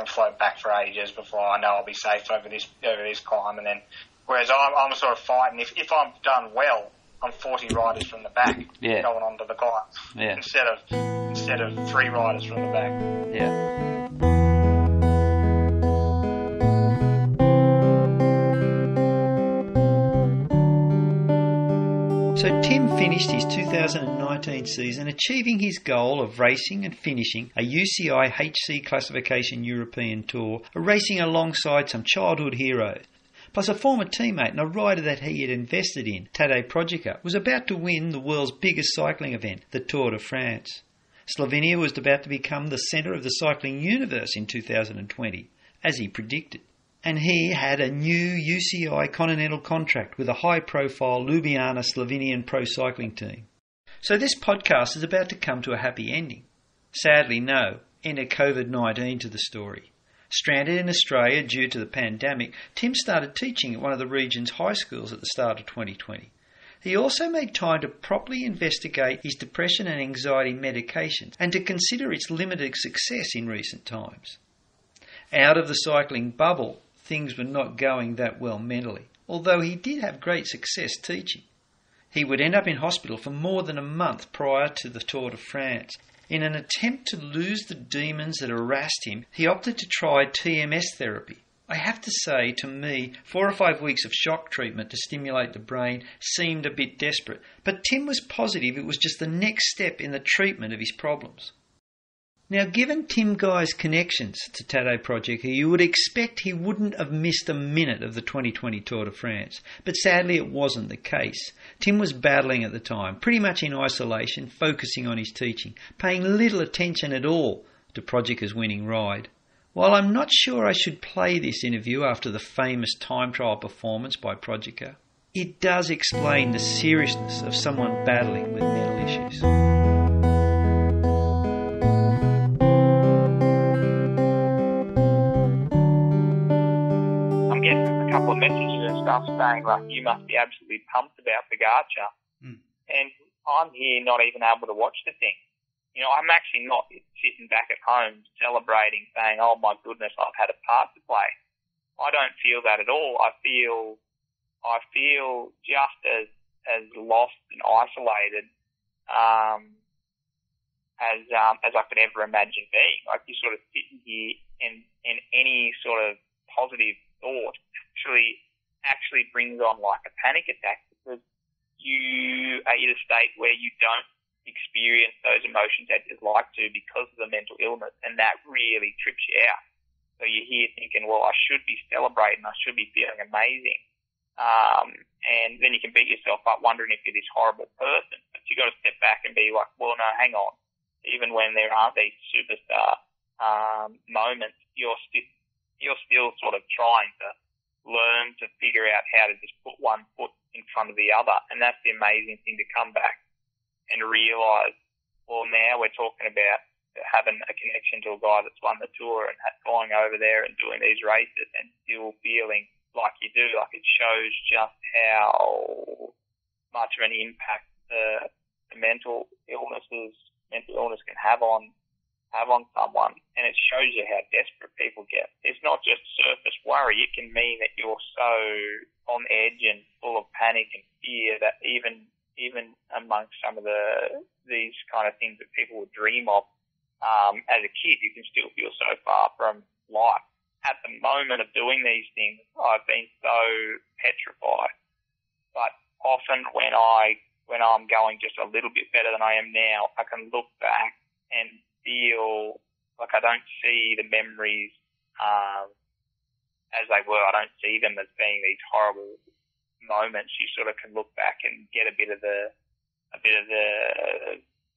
can float back for ages before I know I'll be safe over this over this climb. And then, whereas I'm, I'm sort of fighting. If if I'm done well, I'm 40 riders from the back Yeah. going onto the climb Yeah. instead of instead of three riders from the back. Yeah. So Tim finished his 2019 season achieving his goal of racing and finishing a UCI HC classification European Tour, racing alongside some childhood heroes. Plus a former teammate and a rider that he had invested in, Tadej Pogačar, was about to win the world's biggest cycling event, the Tour de France. Slovenia was about to become the centre of the cycling universe in 2020, as he predicted. And he had a new UCI Continental contract with a high profile Ljubljana Slovenian pro cycling team. So this podcast is about to come to a happy ending. Sadly, no. Enter COVID 19 to the story. Stranded in Australia due to the pandemic, Tim started teaching at one of the region's high schools at the start of 2020. He also made time to properly investigate his depression and anxiety medications and to consider its limited success in recent times. Out of the cycling bubble, things were not going that well mentally, although he did have great success teaching. He would end up in hospital for more than a month prior to the Tour de France. In an attempt to lose the demons that harassed him, he opted to try TMS therapy. I have to say, to me, four or five weeks of shock treatment to stimulate the brain seemed a bit desperate, but Tim was positive it was just the next step in the treatment of his problems. Now, given Tim Guy's connections to Tadej Pogačar, you would expect he wouldn't have missed a minute of the 2020 Tour de France, but sadly it wasn't the case. Tim was battling at the time, pretty much in isolation, focusing on his teaching, paying little attention at all to Pogačar's winning ride. While I'm not sure I should play this interview after the famous time trial performance by Projika, it does explain the seriousness of someone battling with mental issues. Couple of messages and stuff saying like you must be absolutely pumped about Pogacar, Mm. and I'm here not even able to watch the thing. You know, I'm actually not sitting back at home celebrating, saying, "Oh my goodness, I've had a part to play." I don't feel that at all. I feel, I feel just as as lost and isolated um, as um, as I could ever imagine being. Like you're sort of sitting here, and and any sort of positive thought actually actually brings on like a panic attack because you are in a state where you don't experience those emotions as you'd like to because of the mental illness, and that really trips you out. So you're here thinking, well, I should be celebrating, I should be feeling amazing. Um, and then you can beat yourself up wondering if you're this horrible person. But you got to step back and be like, well, no, hang on. Even when there aren't these superstar um, moments, you're still you're still sort of trying to learn to figure out how to just put one foot in front of the other, and that's the amazing thing to come back and realise. Well, now we're talking about having a connection to a guy that's won the tour and going over there and doing these races and still feeling like you do. Like it shows just how much of an impact the, the mental illnesses, mental illness can have on have on someone, and it shows you how desperate people get. It's not just surface worry; it can mean that you're so on edge and full of panic and fear that even even amongst some of the these kind of things that people would dream of um, as a kid, you can still feel so far from life. At the moment of doing these things, I've been so petrified. But often when I when I'm going just a little bit better than I am now, I can look back and feel like I don't see the memories um, as they were. I don't see them as being these horrible moments. You sort of can look back and get a bit of the a bit of the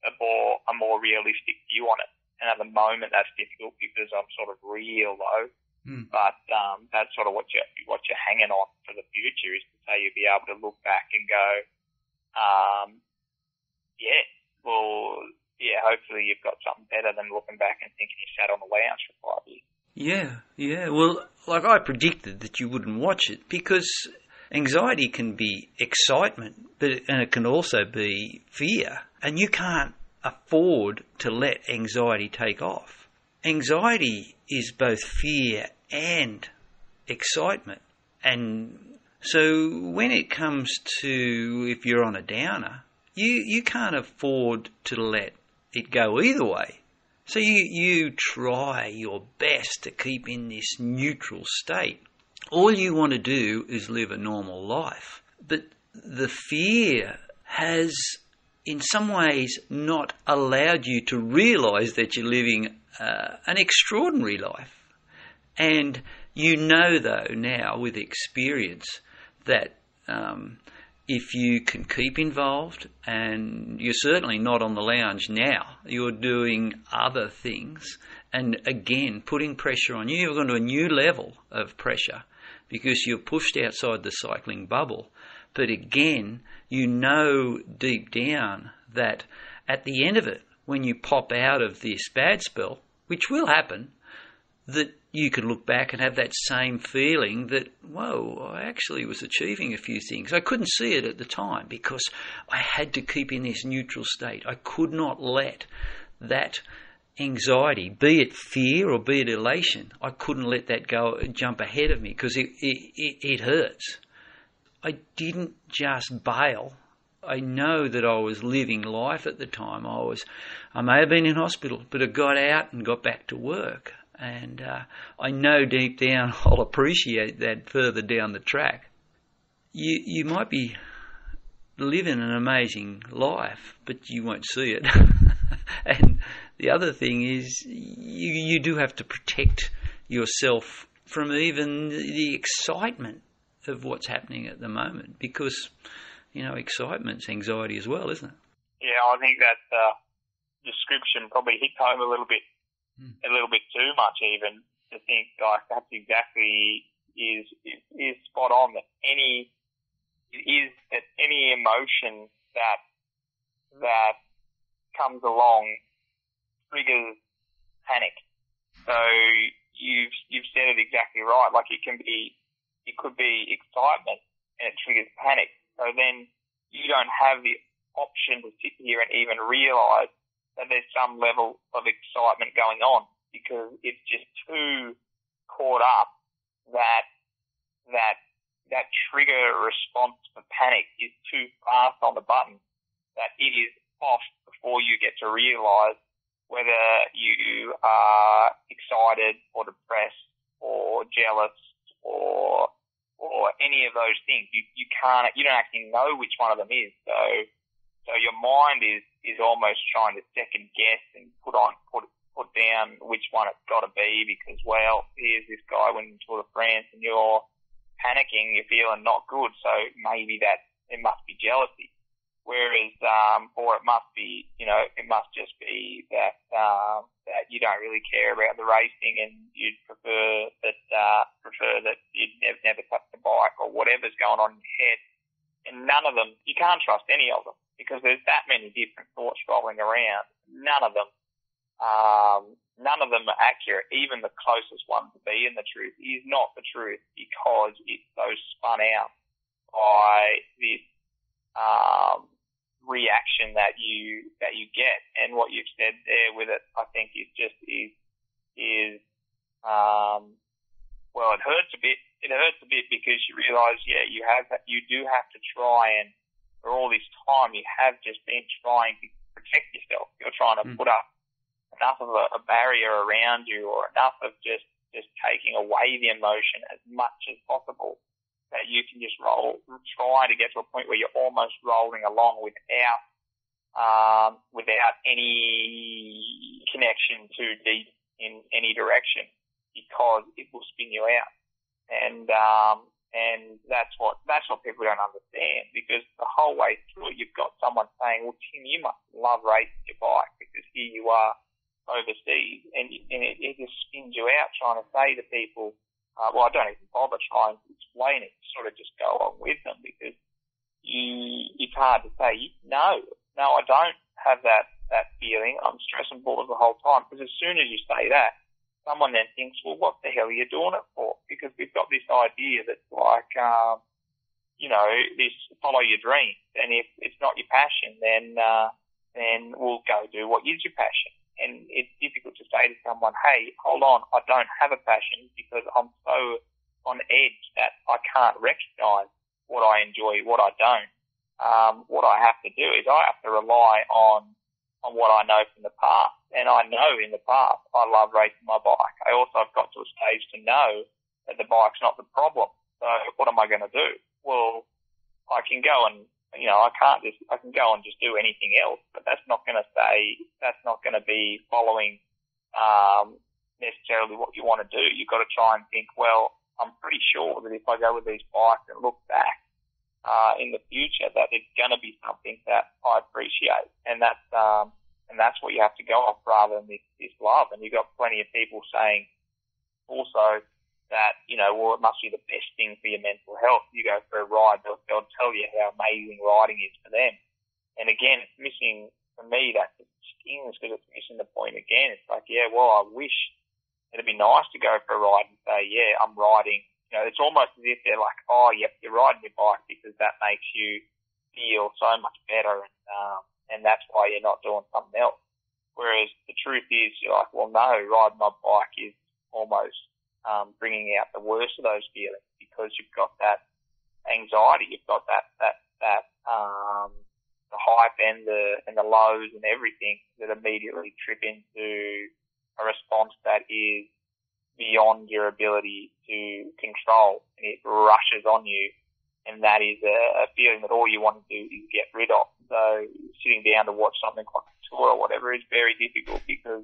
a more a more realistic view on it. And at the moment, that's difficult because I'm sort of real low. Mm. But um, that's sort of what you what you're hanging on for the future is to say you'll be able to look back and go, um, yeah, well, yeah, hopefully you've got something better than looking back and thinking you sat on the lounge for five years. Yeah, yeah. Well, like I predicted that you wouldn't watch it because anxiety can be excitement, but and it can also be fear, and you can't afford to let anxiety take off. Anxiety is both fear and excitement, and so when it comes to if you're on a downer, you you can't afford to let it go either way. So you, you try your best to keep in this neutral state. All you want to do is live a normal life. But the fear has, in some ways, not allowed you to realize that you're living uh, an extraordinary life. And you know, though, now with experience, that um, if you can keep involved, and you're certainly not on the lounge now, you're doing other things, and again, putting pressure on you, you're going to a new level of pressure because you're pushed outside the cycling bubble. But again, you know deep down that at the end of it, when you pop out of this bad spell, which will happen, that you can look back and have that same feeling that, whoa, I actually was achieving a few things. I couldn't see it at the time because I had to keep in this neutral state. I could not let that anxiety, be it fear or be it elation, I couldn't let that go jump ahead of me because it, it, it, it hurts. I didn't just bail. I know that I was living life at the time. I was, I may have been in hospital, but I got out and got back to work. And uh, I know deep down I'll appreciate that further down the track. You you might be living an amazing life, but you won't see it. and the other thing is you you do have to protect yourself from even the excitement of what's happening at the moment because you know excitement's anxiety as well, isn't it? Yeah, I think that uh, description probably hit home a little bit Hmm. a little bit too much even to think like that's exactly is is, is spot on that any is that any emotion that that comes along triggers panic. So you've you've said it exactly right. Like it can be it could be excitement and it triggers panic. So then you don't have the option to sit here and even realise that there's some level of excitement going on because it's just too caught up that that that trigger response for panic is too fast on the button that it is off before you get to realise whether you are excited or depressed or jealous or or any of those things. You you can't you don't actually know which one of them is. So so your mind is, is almost trying to second guess and put on, put, put down which one it's got to be because, well, here's this guy winning Tour de France and you're panicking, you're feeling not good. So maybe that, it must be jealousy. Whereas, um, or it must be, you know, it must just be that, um, that you don't really care about the racing and you'd prefer that, uh, prefer that you'd never, never touch the bike or whatever's going on in your head. And none of them, you can't trust any of them because there's that many different thoughts rolling around. None of them, um, none of them are accurate. Even the closest one to being the truth is not the truth because it's so spun out by this um, reaction that you that you get. And what you've said there with it, I think, is just is is um, well, it hurts a bit. It hurts a bit because you realise, yeah, you have you do have to try and for all this time you have just been trying to protect yourself. You're trying to Mm. put up enough of a, a barrier around you or enough of just just taking away the emotion as much as possible that you can just roll, try to get to a point where you're almost rolling along without, um, without any connection too deep in any direction because it will spin you out. And, um, and that's what, that's what people don't understand because the whole way through you've got someone saying, well, Tim, you must love racing your bike because here you are overseas and, and it, it just spins you out trying to say to people, uh, well, I don't even bother trying to explain it, sort of just go along with them because you, it's hard to say, no, no, I don't have that, that feeling. I'm stressing balls the whole time because as soon as you say that, someone then thinks, well, what the hell are you doing it for? Because we've got this idea that's like, um, you know, this follow your dreams. And if it's not your passion, then, uh, then we'll go do what is your passion. And it's difficult to say to someone, hey, hold on, I don't have a passion because I'm so on edge that I can't recognize what I enjoy, what I don't. Um, what I have to do is I have to rely on on what I know from the past. And I know in the past I love racing my bike. I also have got to a stage to know that the bike's not the problem. So what am I going to do? Well, I can go and, you know, I can't just, I can go and just do anything else, but that's not going to say, that's not going to be following, um, necessarily what you want to do. You've got to try and think, well, I'm pretty sure that if I go with these bikes and look back, uh, in the future that it's going to be something that I appreciate. And that's, um, and that's what you have to go off rather than this, this love. And you've got plenty of people saying also that, you know, well, it must be the best thing for your mental health. You go for a ride, they'll, they'll tell you how amazing riding is for them. And again, it's missing, for me, that stings because it's missing the point again. It's like, yeah, well, I wish it'd be nice to go for a ride and say, yeah, I'm riding know, it's almost as if they're like, oh, yep, you're riding your bike because that makes you feel so much better, and um, and that's why you're not doing something else. Whereas the truth is, you're like, well, no, riding my bike is almost um, bringing out the worst of those feelings because you've got that anxiety, you've got that that that um, the hype and the and the lows and everything that immediately trip into a response that is beyond your ability to control. And it rushes on you. And that is a, a feeling that all you want to do is get rid of. So sitting down to watch something like a tour or whatever is very difficult because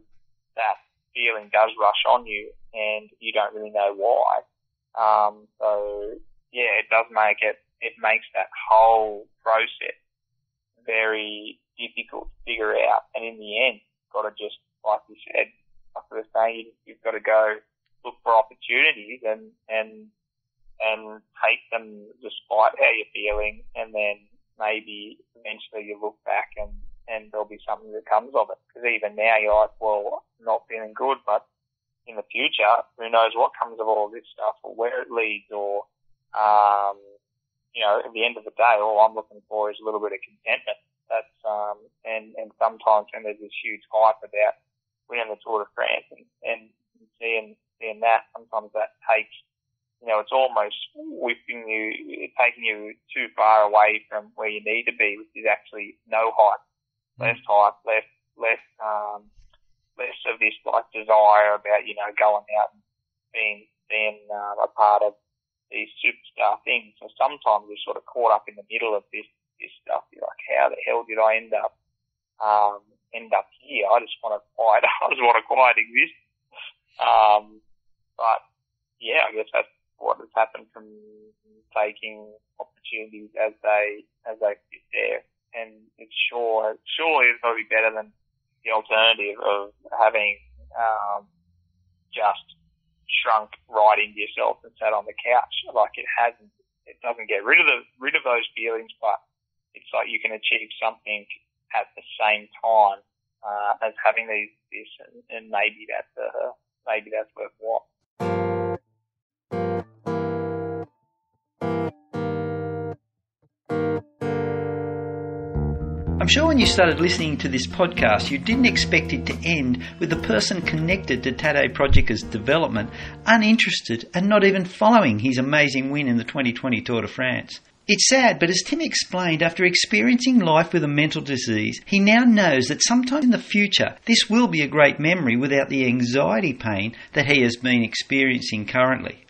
that feeling does rush on you and you don't really know why. Um, so yeah, it does make it, it makes that whole process very difficult to figure out. And in the end, you've got to just, like you said, like I was saying, you've got to go look for opportunities and and and take them despite how you're feeling, and then maybe eventually you look back and and there'll be something that comes of it. Because even now you're like, well, not feeling good, but in the future, who knows what comes of all this stuff or where it leads or, um, you know, at the end of the day, all I'm looking for is a little bit of contentment. That's, um, and, and sometimes when there's this huge hype about winning the Tour de France and, and seeing in that, sometimes that takes, you know, it's almost whipping you, taking you too far away from where you need to be, which is actually no hype, less hype, less, less, um, less of this like desire about, you know, going out and being, being, uh, a part of these superstar things. So sometimes you're sort of caught up in the middle of this, this stuff. You're like, how the hell did I end up, um, end up here? I just want to quiet, I just want a quiet existence. Um, but yeah, I guess that's what has happened from taking opportunities as they as they sit there. And it's sure surely it's probably better than the alternative of having um, just shrunk right into yourself and sat on the couch. Like it hasn't, it doesn't get rid of the rid of those feelings, but it's like you can achieve something at the same time uh, as having these this, and, and maybe that's uh, maybe that's worthwhile. Sure when you started listening to this podcast, you didn't expect it to end with the person connected to Tadej Pogacar's development uninterested and not even following his amazing win in the 2020 Tour de France. It's sad, but as Tim explained, after experiencing life with a mental disease, he now knows that sometime in the future this will be a great memory without the anxiety pain that he has been experiencing currently.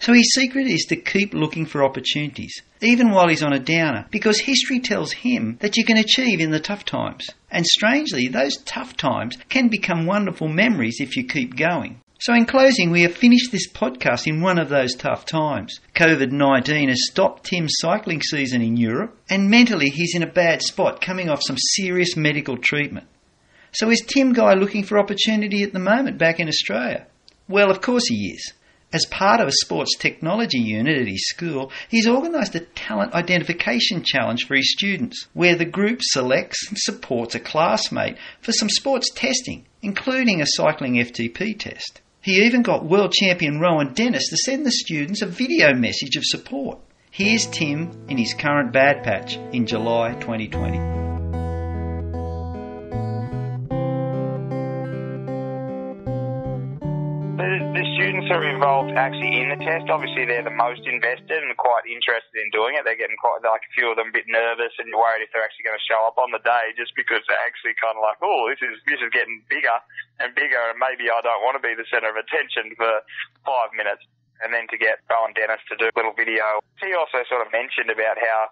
So his secret is to keep looking for opportunities, even while he's on a downer, because history tells him that you can achieve in the tough times. And strangely, those tough times can become wonderful memories if you keep going. So, in closing, we have finished this podcast in one of those tough times. COVID 19 has stopped Tim's cycling season in Europe, and mentally he's in a bad spot coming off some serious medical treatment. So, is Tim Guy looking for opportunity at the moment back in Australia? Well, of course he is. As part of a sports technology unit at his school, he's organised a talent identification challenge for his students, where the group selects and supports a classmate for some sports testing, including a cycling FTP test. He even got world champion Rohan Dennis to send the students a video message of support. Here's Tim in his current bad patch in July 2020. Involved actually in the test. Obviously, they're the most invested and quite interested in doing it. They're getting quite like a few of them a bit nervous and worried if they're actually going to show up on the day, just because they're actually kind of like, oh, this is this is getting bigger and bigger, and maybe I don't want to be the centre of attention for five minutes. And then to get Rohan Dennis to do a little video. He also sort of mentioned about how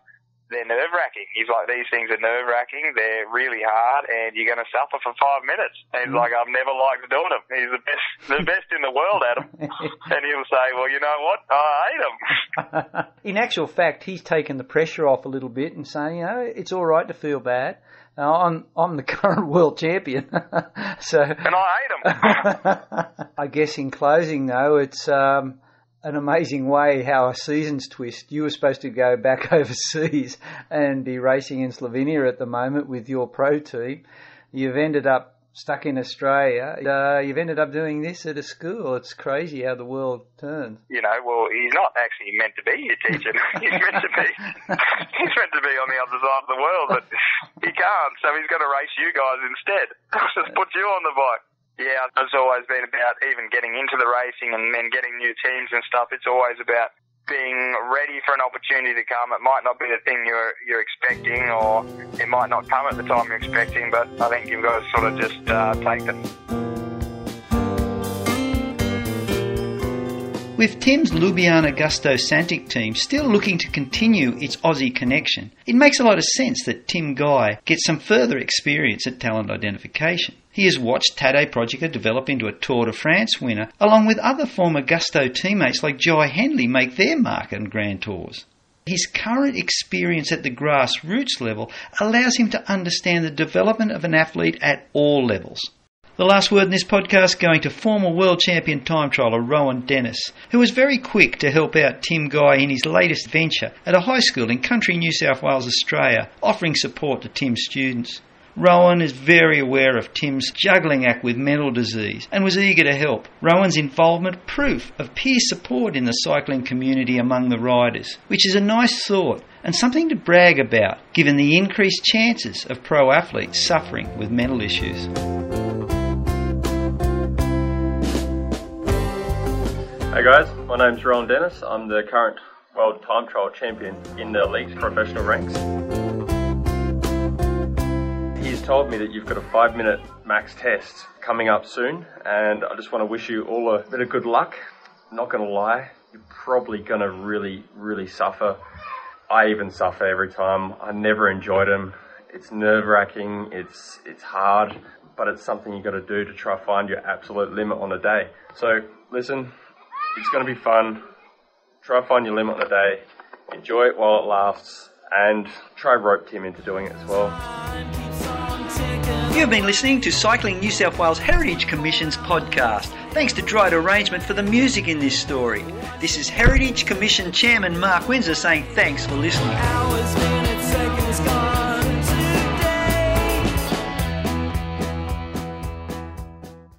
they're nerve wracking. He's like, these things are nerve wracking. They're really hard, and you're going to suffer for five minutes. And he's like, I've never liked doing them. He's the best, the best in the world at them. and he'll say, well, you know what? I hate them. in actual fact, he's taken the pressure off a little bit and saying, you know, it's all right to feel bad. Uh, I'm I'm the current world champion, so and I hate them. I guess in closing, though, it's um, an amazing way how a season's twist. You were supposed to go back overseas and be racing in Slovenia at the moment with your pro team. You've ended up stuck in Australia. Uh, you've ended up doing this at a school. It's crazy how the world turns. You know, well, he's not actually meant to be your teacher. he's meant to be. he's meant to be on the other side of the world, but he can't. So he's going to race you guys instead. Just put you on the bike. Yeah, it's always been about even getting into the racing and then getting new teams and stuff. It's always about being ready for an opportunity to come. It might not be the thing you're you're expecting, or it might not come at the time you're expecting. But I think you've got to sort of just uh, take it. With Tim's Ljubljana Gusto Santic team still looking to continue its Aussie connection, it makes a lot of sense that Tim Guy gets some further experience at talent identification. He has watched Tadej Pogačar develop into a Tour de France winner, along with other former Gusto teammates like Jai Hindley make their mark in Grand Tours. His current experience at the grassroots level allows him to understand the development of an athlete at all levels. The last word in this podcast going to former world champion time trialer Rohan Dennis, who was very quick to help out Tim Guy in his latest venture at a high school in country New South Wales, Australia, offering support to Tim's students. Rohan is very aware of Tim's juggling act with mental disease and was eager to help. Rohan's involvement proof of peer support in the cycling community among the riders, which is a nice thought and something to brag about given the increased chances of pro athletes suffering with mental issues. Hey guys, my name's Rohan Dennis. I'm the current world time trial champion in the elite professional ranks. Told me that you've got a five minute max test coming up soon, and I just want to wish you all a bit of good luck. Not gonna lie, you're probably gonna really, really suffer. I even suffer every time. I never enjoyed them. It's nerve wracking, it's, it's hard, but it's something you've gotta do to try find your absolute limit on a day. So listen, it's going to be fun. Try find your limit on a day. Enjoy it while it lasts, and try rope Tim into doing it as well. You have been listening to Cycling New South Wales Heritage Commission's podcast. Thanks to Dried Arrangement for the music in this story. This is Heritage Commission Chairman Mark Windsor saying thanks for listening.